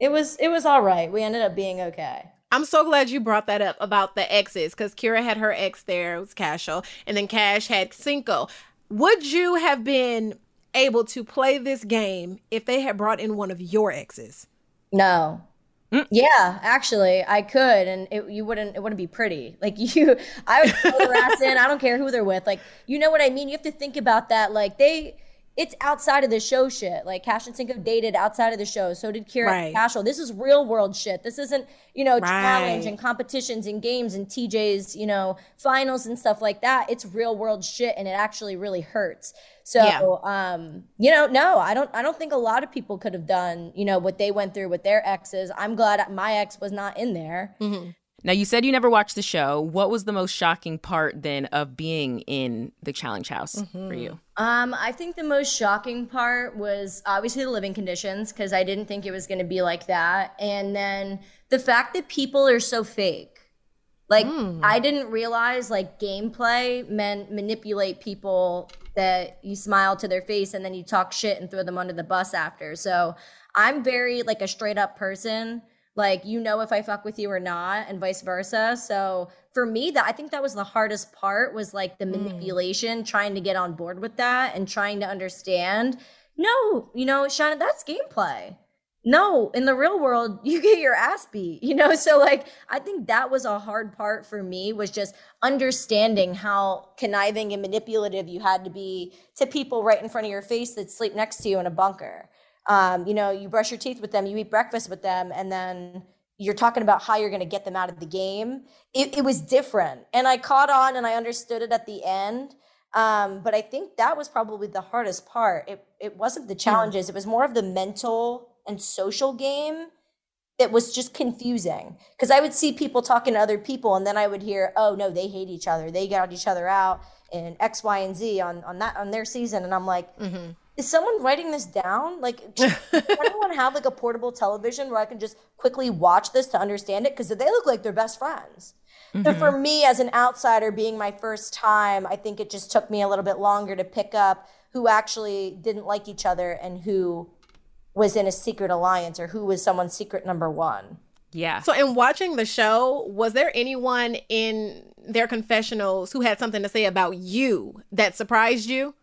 it was, it was all right. We ended up being okay. I'm so glad you brought that up about the exes because Kyra had her ex there, it was Cashel, and then Cash had Cinco. Would you have been able to play this game if they had brought in one of your exes? No. Mm. Yeah, actually, I could, and it, you wouldn't. It wouldn't be pretty. Like you, I would throw their ass in. I don't care who they're with. Like you know what I mean. You have to think about that. Like they, it's outside of the show shit. Like Cash and Cinco dated outside of the show. So did Kyra Right. and Cashel. This is real world shit. This isn't you know challenge and competitions and games and TJ's you know finals and stuff like that. It's real world shit, and it actually really hurts. So Yeah. um, you know, no, I don't I don't think a lot of people could have done, you know, what they went through with their exes. I'm glad my ex was not in there. Now, you said you never watched the show. What was the most shocking part then of being in the challenge house for you? Um, I think the most shocking part was obviously the living conditions because I didn't think it was going to be like that, and then the fact that people are so fake. Like I didn't realize like gameplay meant manipulate people that you smile to their face and then you talk shit and throw them under the bus after. So I'm very like a straight up person. Like you know if I fuck with you or not, and vice versa. So for me, that I think that was the hardest part was like the hmm. manipulation, trying to get on board with that and trying to understand. No, you know, Shannon, that's gameplay no in the real world you get your ass beat you know so like i think that was a hard part for me was just understanding how conniving and manipulative you had to be to people right in front of your face that sleep next to you in a bunker um, you know you brush your teeth with them you eat breakfast with them and then you're talking about how you're going to get them out of the game it, it was different and i caught on and i understood it at the end um, but i think that was probably the hardest part it, it wasn't the challenges it was more of the mental and social game that was just confusing because I would see people talking to other people and then I would hear, oh no, they hate each other. They got each other out in X, Y, and Z on, on that on their season. And I'm like, is someone writing this down? Like does anyone have like a portable television where I can just quickly watch this to understand it? Because they look like they're best friends. So for mm-hmm. me as an outsider being my first time, I think it just took me a little bit longer to pick up who actually didn't like each other and who was in a secret alliance or who was someone's secret number one. Yeah. So, in watching the show, was there anyone in their confessionals who had something to say about you that surprised you?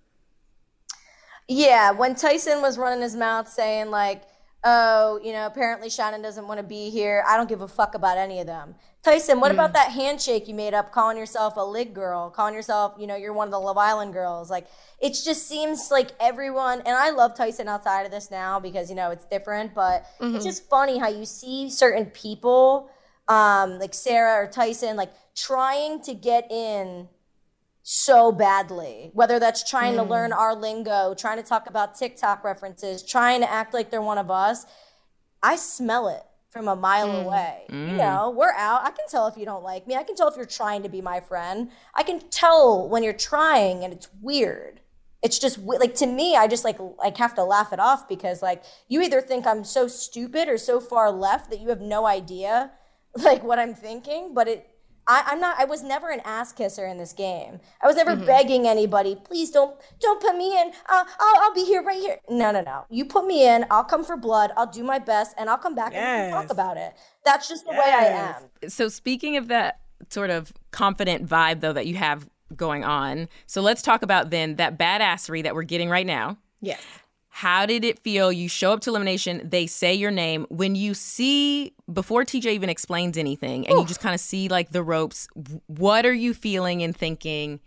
Yeah, when Tyson was running his mouth saying like, "Oh, you know, apparently Shannon doesn't want to be here. I don't give a fuck about any of them." Tyson, what about that handshake you made up calling yourself a lig girl, calling yourself, you know, you're one of the Love Island girls. Like it just seems like everyone and I love Tyson outside of this now because, you know, it's different, but it's just funny how you see certain people um like Sarah or Tyson like trying to get in so badly. Whether that's trying to hmm. learn our lingo, trying to talk about TikTok references, trying to act like they're one of us. I smell it from a mile hmm. away. You hmm. know, we're out. I can tell if you don't like me. I can tell if you're trying to be my friend. I can tell when you're trying and it's weird. It's just like to me, I just like like have to laugh it off because like you either think I'm so stupid or so far left that you have no idea like what I'm thinking, but it I, am not. I was never an ass kisser in this game. I was never mm-hmm. begging anybody, please don't don't put me in. Uh, I'll I'll be here right here. No, no, no. You put me in. I'll come for blood. I'll do my best, and I'll come back yes. and talk about it. That's just the yes. way I am. So speaking of that sort of confident vibe though that you have going on, so let's talk about then that badassery that we're getting right now. Yes. How did it feel? You show up to elimination, they say your name. When you see, before TJ even explains anything, and Ooh. you just kind of see like the ropes, what are you feeling and thinking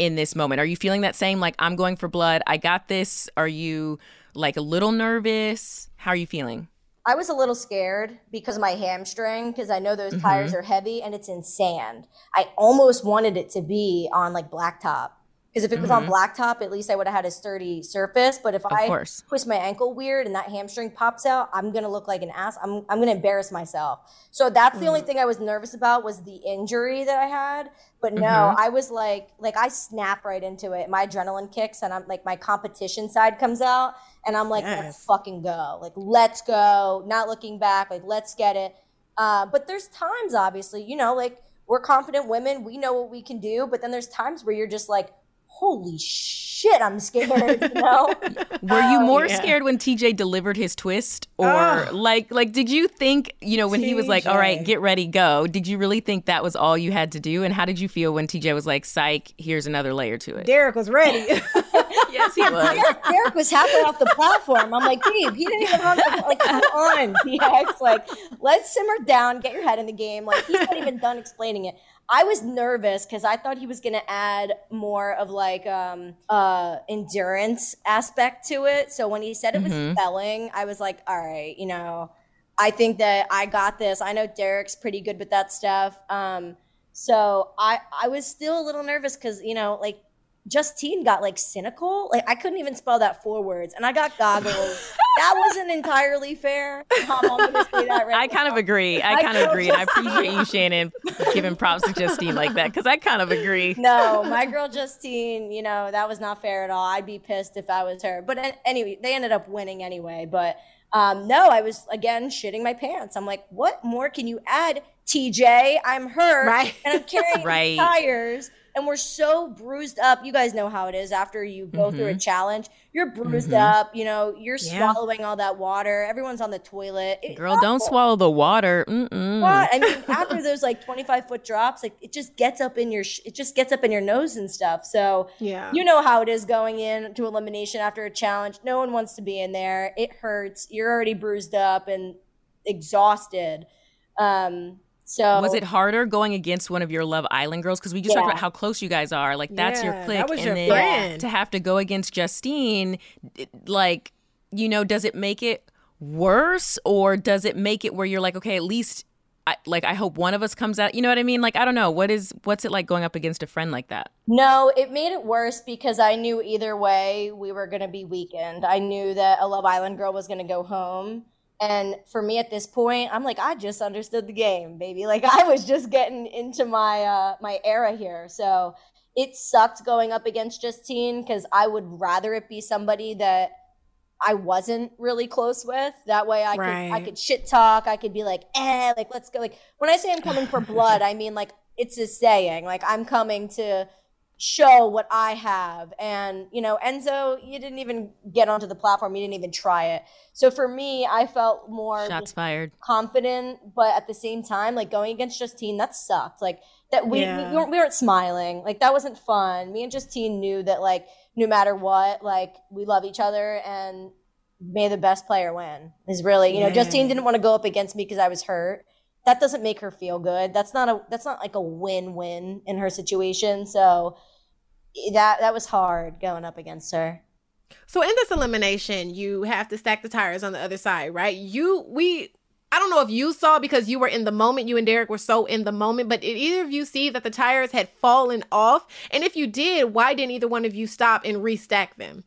in this moment? Are you feeling that same, like, I'm going for blood, I got this? Are you like a little nervous? How are you feeling? I was a little scared because of my hamstring, because I know those mm-hmm. tires are heavy and it's in sand. I almost wanted it to be on like blacktop because if it was mm-hmm. on blacktop, at least I would have had a sturdy surface. But if of I course. twist my ankle weird and that hamstring pops out, I'm gonna look like an ass. I'm I'm gonna embarrass myself. So that's mm-hmm. the only mm. thing I was nervous about was the injury that I had. But no, mm-hmm. I was like like I snap right into it. My adrenaline kicks and I'm like my competition side comes out and I'm like, yes. let's fucking go. Like let's go. Not looking back. Like let's get it. Uh, but there's times, obviously, you know, like we're confident women. We know what we can do. But then there's times where you're just like holy shit, I'm scared. You know? Were you oh, more yeah. scared when TJ delivered his twist, or oh. like, like, did you think, you know, when TJ. he was like, "All right, get ready, go"? Did you really think that was all you had to do? And how did you feel when TJ was like, "Psych, here's another layer to it"? Derek was ready. yes, he was. Derek was halfway off the platform. I'm like, babe, he didn't even have the, like, come on, DX. Like, let's simmer down, get your head in the game. Like, he's not even done explaining it. I was nervous because I thought he was going to add more of like um uh endurance aspect to it. So when he said it was mm-hmm. spelling, I was like, all right, you know, I think that I got this. I know Derek's pretty good with that stuff. Um, so I I was still a little nervous because you know like Justine got like cynical. Like I couldn't even spell that four words, and I got goggles. that wasn't entirely fair. Mom, right I kind of agree. I, kind of agree, and I appreciate you, Shannon, giving props to Justine like that because I kind of agree. No, my girl Justine, you know that was not fair at all. I'd be pissed if I was her. But anyway, they ended up winning anyway. But um, no, I was again shitting my pants. I'm like, what more can you add, TJ? I'm her, right. and I'm carrying right. tires and we're so bruised up. You guys know how it is after you go mm-hmm. through a mm-hmm. challenge. You're bruised mm-hmm. up, you know, you're yeah. swallowing all that water. Everyone's on the toilet. It, Girl, don't swallow the water. Mm-mm. What? I mean, after those like 25 foot drops, like it just gets up in your, sh- it just gets up in your nose and stuff. So, yeah, you know how it is going in to elimination after a challenge. No one wants to be in there. It hurts. You're already bruised up and exhausted. Um, so was it harder going against one of your Love Island girls? Because we just yeah. talked about how close you guys are. Like that's yeah, your clique, That and your then friend. to have to go against Justine, like you know, does it make it worse or does it make it where you're like, okay, at least. I, like I hope one of us comes out. You know what I mean? Like I don't know. What is what's it like going up against a friend like that? No, it made it worse because I knew either way we were going to be weakened. I knew that a Love Island girl was going to go home and for me at this point, I'm like, I just understood the game, baby. Like I was just getting into my uh, my era here. So it sucked going up against Justine because I would rather it be somebody that I wasn't really close with. That way I right. could I could shit talk. I could be like, eh, like let's go. Like when I say I'm coming for blood, I mean like it's a saying. Like I'm coming to show what I have. And, you know, Enzo, you didn't even get onto the platform. You didn't even try it. So for me, I felt more shots fired, confident, but at the same time, like going against Justine, that sucked. Like that we, yeah. we, weren't, we weren't smiling. Like that wasn't fun. Me and Justine knew that like no matter what, like we love each other and may the best player win is really, you know, Justine didn't want to go up against me because I was hurt that doesn't make her feel good. That's not a that's not like a win-win in her situation. So eh, that that was hard going up against her. So in this elimination, you have to stack the tires on the other side, right? You we I don't know if you saw because you were in the moment. You and Derek were so in the moment, but did either of you see that the tires had fallen off? And if you did, why didn't either one of you stop and restack them?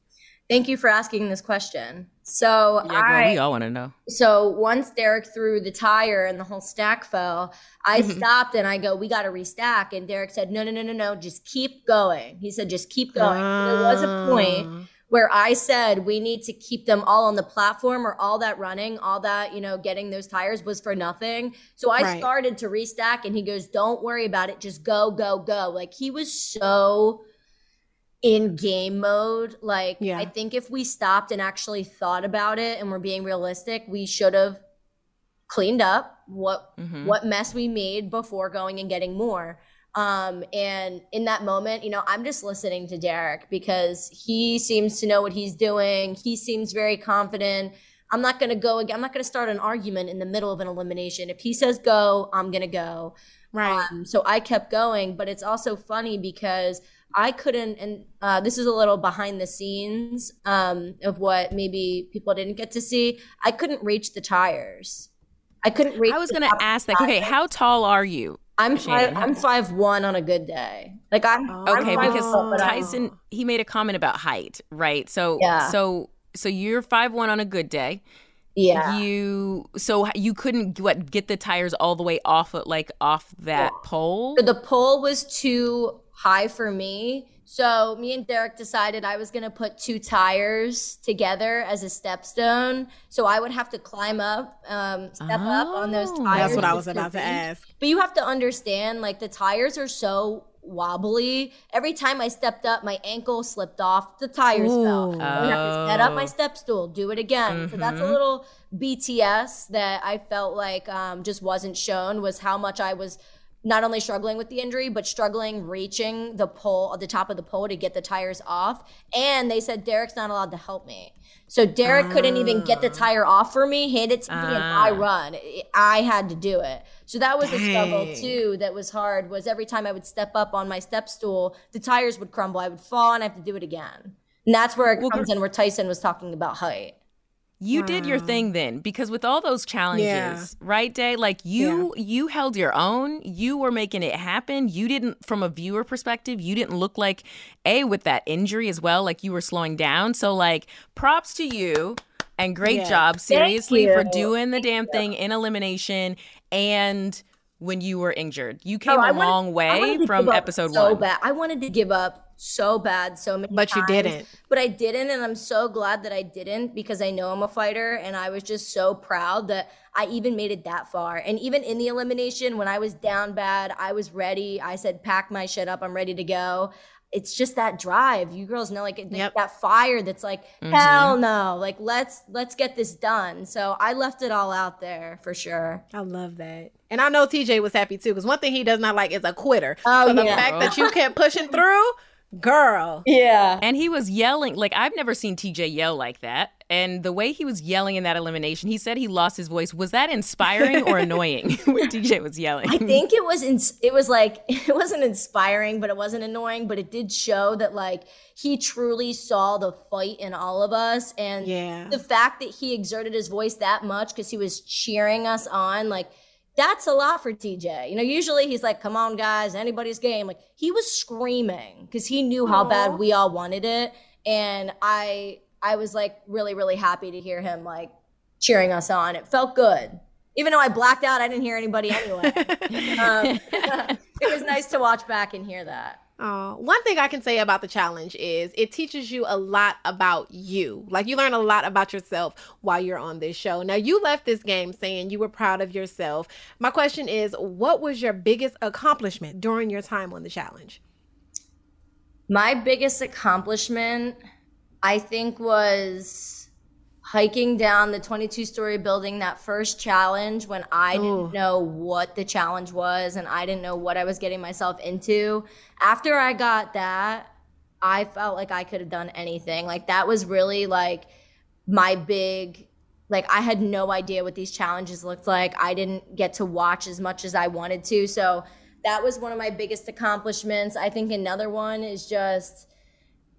Thank you for asking this question. So yeah, girl, I, we all want to know. So once Derek threw the tire and the whole stack fell, I mm-hmm. stopped and I go, "We got to restack." And Derek said, "No, no, no, no, no, just keep going." He said, "Just keep going." Uh, there was a point where I said we need to keep them all on the platform or all that running, all that, you know, getting those tires was for nothing. So I Right. started to restack and he goes, Don't worry about it. Just go, go, go. Like he was so in game mode. Like Yeah. I think if we stopped and actually thought about it and we're being realistic, we should have cleaned up what Mhm. what mess we made before going and getting more. Um, and in that moment, you know, I'm just listening to Derek because he seems to know what he's doing. He seems very confident. I'm not going to go again. I'm not going to start an argument in the middle of an elimination. If he says go, I'm going to go. Right. Um, so I kept going, but it's also funny because I couldn't, and uh, this is a little behind the scenes um, of what maybe people didn't get to see. I couldn't reach the tires. I couldn't reach. I was gonna ask that. Okay, how tall are you? I'm Shannon, five. I'm five one on a good day. Like I'm. I'm Okay, because foot, Tyson he made a comment about height, right? So Yeah. so so you're five one on a good day. Yeah. You so you couldn't what get the tires all the way off of, like off that pole. So the pole was too high for me. So me and Derek decided I was gonna put two tires together as a stepstone. So I would have to climb up, um, step up on those Oh. tires. That's what I was about to ask. But you have to understand, like the tires are so wobbly. Every time I stepped up, my ankle slipped off. The tires fell. Ooh. I would have to set up my Oh. step stool, do it again. So that's a Mhm. little BTS that I felt like um, just wasn't shown was how much I was not only struggling with the injury, but struggling reaching the pole at the top of the pole to get the tires off. And they said Derek's not allowed to help me. So Derek couldn't even get the tire off for me, hand it to me, and I Ah. run. I had to do it. So that was a struggle too. That was hard. Was every time I would step up on my step stool, the tires would crumble. I would fall, and I have to do it again. And that's where it Well, comes in, where Tyson was talking about height. You did your thing then because with all those challenges, Yeah. right, Day? Like you you held your own. You were making it happen. You didn't from a viewer perspective, you didn't look like a with that injury as well, like you were slowing down. So like props to you and great job seriously for doing the damn thing in elimination and when you were injured. You oh, came Oh, a wanted- long way from episode so 1. bad. I wanted to give up so bad, so many. But you times, didn't. But I didn't, and I'm so glad that I didn't because I know I'm a fighter, and I was just so proud that I even made it that far. And even in the elimination, when I was down bad, I was ready. I said, "Pack my shit up. I'm ready to go." It's just that drive. You girls know, like Yep. that fire. That's like, mm-hmm. hell no. Like let's let's get this done. So I left it all out there for sure. I love that. And I know TJ was happy too, because one thing he does not like is a quitter. Oh, so the yeah. fact that you kept pushing through, girl. Yeah. And he was yelling like I've never seen TJ yell like that. And the way he was yelling in that elimination, he said he lost his voice. Was that inspiring or annoying when TJ was yelling? I think it was ins- it was like it wasn't inspiring, but it wasn't annoying, but it did show that like he truly saw the fight in all of us and Yeah. the fact that he exerted his voice that much cuz he was cheering us on like that's a lot for TJ. You know, usually he's like, "Come on guys, anybody's game." Like he was screaming cuz he knew how Aw. bad we all wanted it and I I was like really really happy to hear him like cheering us on. It felt good. Even though I blacked out, I didn't hear anybody anyway. Um, it was nice to watch back and hear that. Uh, one thing I can say about the challenge is it teaches you a lot about you. Like you learn a lot about yourself while you're on this show. Now, you left this game saying you were proud of yourself. My question is what was your biggest accomplishment during your time on the challenge? My biggest accomplishment, I think, was hiking down the 22 story building that first challenge when I Ooh. didn't know what the challenge was and I didn't know what I was getting myself into. After I got that, I felt like I could have done anything. Like that was really like my big like I had no idea what these challenges looked like. I didn't get to watch as much as I wanted to. So that was one of my biggest accomplishments. I think another one is just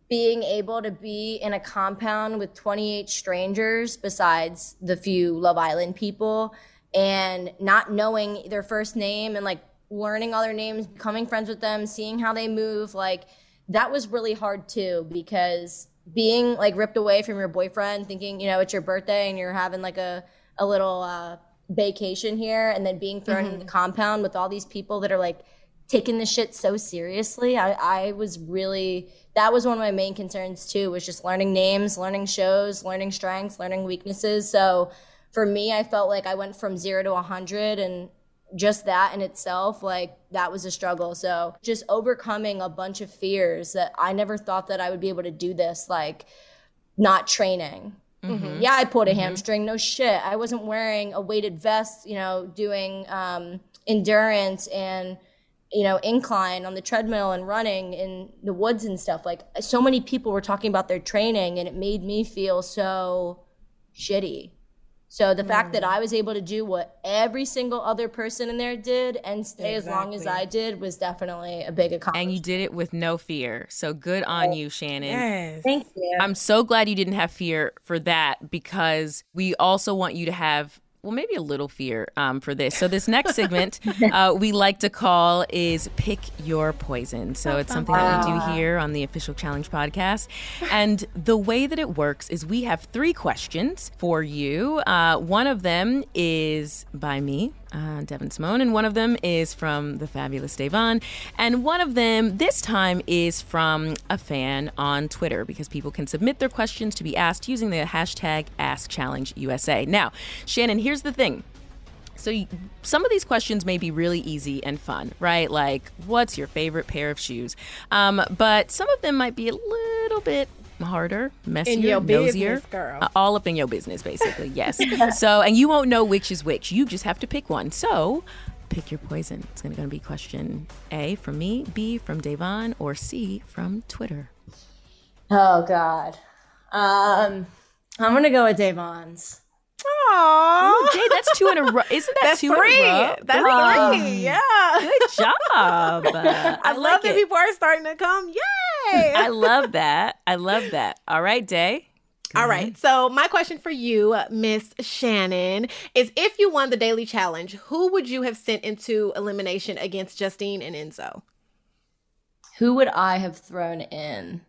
being able to be in a compound with 28 strangers besides the few Love Island people and not knowing their first name and like learning all their names, becoming friends with them, seeing how they move, like that was really hard too because being like ripped away from your boyfriend thinking, you know, it's your birthday and you're having like a a little uh vacation here and then being thrown in the compound with all these people that are like taking the shit so seriously. I, I was really that was one of my main concerns too, was just learning names, learning shows, learning strengths, learning weaknesses. So for me, I felt like I went from zero to a hundred and just that in itself, like that was a struggle. So just overcoming a bunch of fears that I never thought that I would be able to do this, like not training. Mm-hmm. Yeah, I pulled a mm-hmm. hamstring. No shit. I wasn't wearing a weighted vest, you know, doing um, endurance and you know, incline on the treadmill and running in the woods and stuff. Like so many people were talking about their training and it made me feel so shitty. So the mm. fact that mm. I was able to do what every single other person in there did and stay exactly. as long as I did was definitely a big accomplishment. And you did it with no fear. So good on you, Shannon. Yes. Thank you. I'm so glad you didn't have fear for that because we also want you to have well, maybe a little fear um, for this. So this next segment uh, we like to call is pick your poison. So it's something that we do here on the official challenge podcast. And the way that it works is we have three questions for you. Uh, one of them is by me, uh, Devin Simone, and one of them is from the fabulous Devon, and one of them this time is from a fan on Twitter because people can submit their questions to be asked using the hashtag AskChallengeUSA. Now, Shannon, here's the thing. So, some of these questions may be really easy and fun, right? Like, what's your favorite pair of shoes? Um, but some of them might be a little bit harder, messier, nosier, business, girl. Uh, all up in your business, basically. Yes. so, and you won't know which is which. You just have to pick one. So, pick your poison. It's going to be question A from me, B from Devon, or C from Twitter. Oh God, um, I'm gonna go with Devon's. Aww. Jay, that's two in a row. Isn't that that's two three. in a row? That's three. Yeah. Good job. I, I like love it. that people are starting to come. Yay. I love that. I love that. All right, Day. All right. So, my question for you, Miss Shannon, is if you won the daily challenge, who would you have sent into elimination against Justine and Enzo? Who would I have thrown in?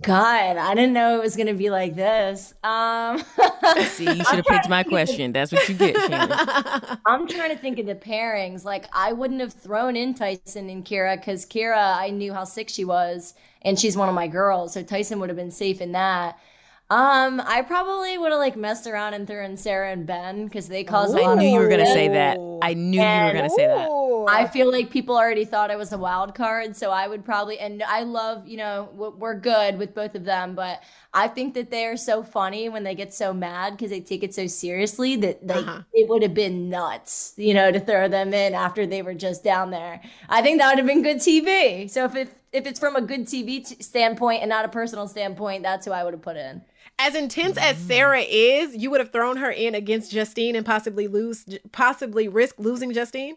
God, I didn't know it was gonna be like this. Um, See, you should have picked my question. That's what you get, Shannon. I'm trying to think of the pairings. Like, I wouldn't have thrown in Tyson and Kyra because Kyra, I knew how sick she was, and she's one of my girls, so Tyson would have been safe in that. Um, I probably would have like messed around and threw in Sarah and Ben because they caused. I knew you were gonna say that. I knew and, you were gonna say that. I feel like people already thought I was a wild card, so I would probably. And I love, you know, we're good with both of them, but I think that they are so funny when they get so mad because they take it so seriously that they uh-huh. it would have been nuts, you know, to throw them in after they were just down there. I think that would have been good TV. So if it, if it's from a good TV t- standpoint and not a personal standpoint, that's who I would have put in as intense as mm. Sarah is, you would have thrown her in against Justine and possibly lose, possibly risk losing Justine.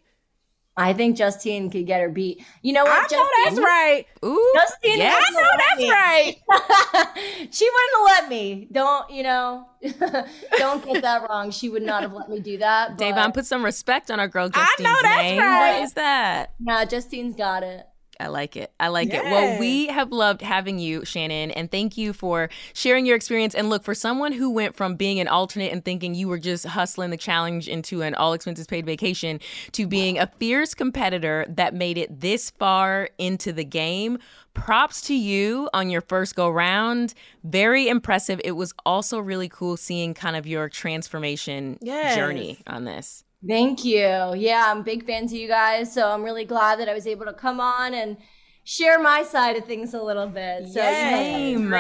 I think Justine could get her beat. You know what? I Justine, know that's right. Ooh, Justine, yes. I know that's me. right. she wouldn't have let me. Don't you know? don't get that wrong. She would not have let me do that. Devon, put some respect on our girl Justine's I know that's name. Right. What is that? Yeah, Justine's got it. I like it. I like it. Well, we have loved having you, Shannon, and thank you for sharing your experience. And look, for someone who went from being an alternate and thinking you were just hustling the challenge into an all expenses paid vacation to being a fierce competitor that made it this far into the game, props to you on your first go round. Very impressive. It was also really cool seeing kind of your transformation yes. journey on this. Thank you. Yeah, I'm big fans of you guys. So I'm really glad that I was able to come on and share my side of things a little bit. So same.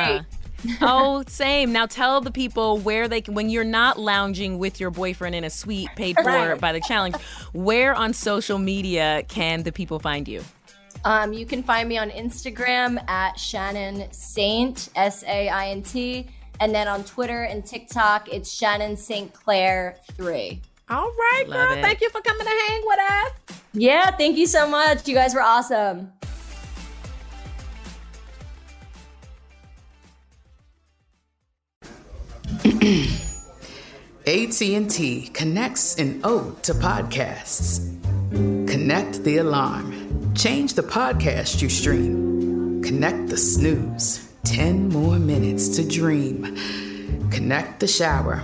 oh, same. Now tell the people where they can, when you're not lounging with your boyfriend in a suite paid for right. by the challenge, where on social media can the people find you? Um, you can find me on Instagram at Shannon Saint, S A I N T. And then on Twitter and TikTok, it's Shannon St. Claire 3. All right, Love girl. It. Thank you for coming to hang with us. Yeah, thank you so much. You guys were awesome. AT&T connects an ode to podcasts. Connect the alarm. Change the podcast you stream. Connect the snooze. 10 more minutes to dream. Connect the shower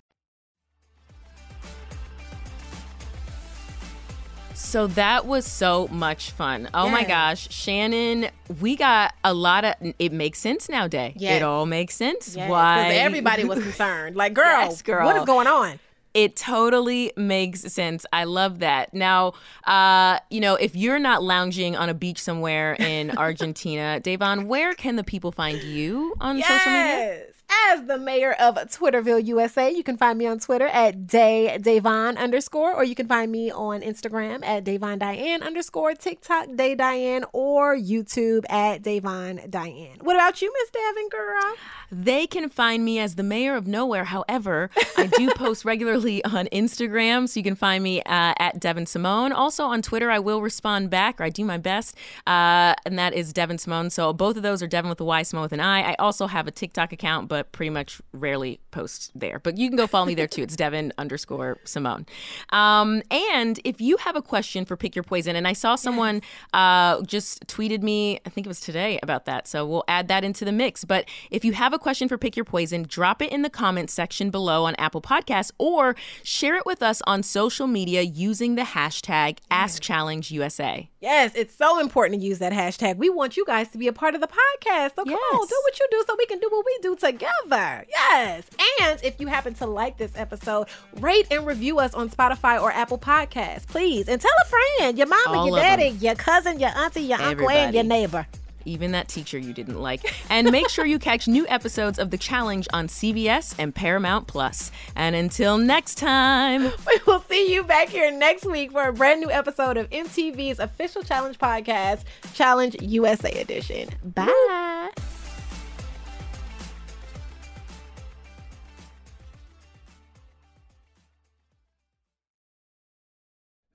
So that was so much fun. Oh my gosh, Shannon, we got a lot of it makes sense nowadays. Yes. It all makes sense. Yes, Why everybody was concerned. Like, girl, Yes, girl. what is going on? It totally makes sense. I love that. Now, uh, you know, if you're not lounging on a beach somewhere in Argentina, Da'Vonne, where can the people find you on social media? As the mayor of Twitterville, USA, you can find me on Twitter at Day Da'Vonne underscore, or you can find me on Instagram at Da'Vonne Diane underscore, TikTok Day Diane, or YouTube at Da'Vonne Diane. What about you, Miss Devyn, girl? They can find me as the mayor of nowhere. However, I do post regularly on Instagram, so you can find me uh, at Devyn Simone. Also on Twitter, I will respond back, or I do my best, uh, and that is Devyn Simone. So both of those are Devyn with a Y, Simone with an I. I also have a TikTok account, but pretty much rarely post there. But you can go follow me there too. It's Devyn underscore Simone. Um, and if you have a question for Pick Your Poison, and I saw someone uh, just tweeted me, I think it was today about that. So we'll add that into the mix. But if you have a question for Pick Your Poison, drop it in the comments section below on Apple Podcasts or share it with us on social media using the hashtag AskChallengeUSA. Yes, it's so important to use that hashtag. We want you guys to be a part of the podcast. So come on, do what you do so we can do what we do together. Yes. And if you happen to like this episode, rate and review us on Spotify or Apple Podcasts, please. And tell a friend, your mama, All your daddy, your cousin, your auntie, your uncle, and your neighbor. Even that teacher you didn't like. And make sure you catch new episodes of The Challenge on CBS and Paramount Plus. And until next time. We will see you back here next week for a brand new episode of MTV's official challenge podcast, Challenge USA Edition. Bye.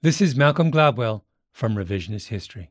This is Malcolm Gladwell from Revisionist History.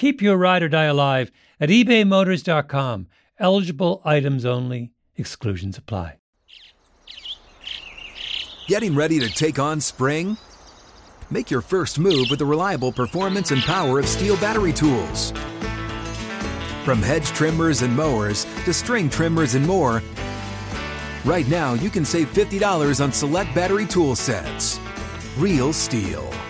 Keep your ride or die alive at ebaymotors.com. Eligible items only, exclusions apply. Getting ready to take on spring? Make your first move with the reliable performance and power of STIHL battery tools. From hedge trimmers and mowers to string trimmers and more, right now you can save $50 on select battery tool sets. Real STIHL.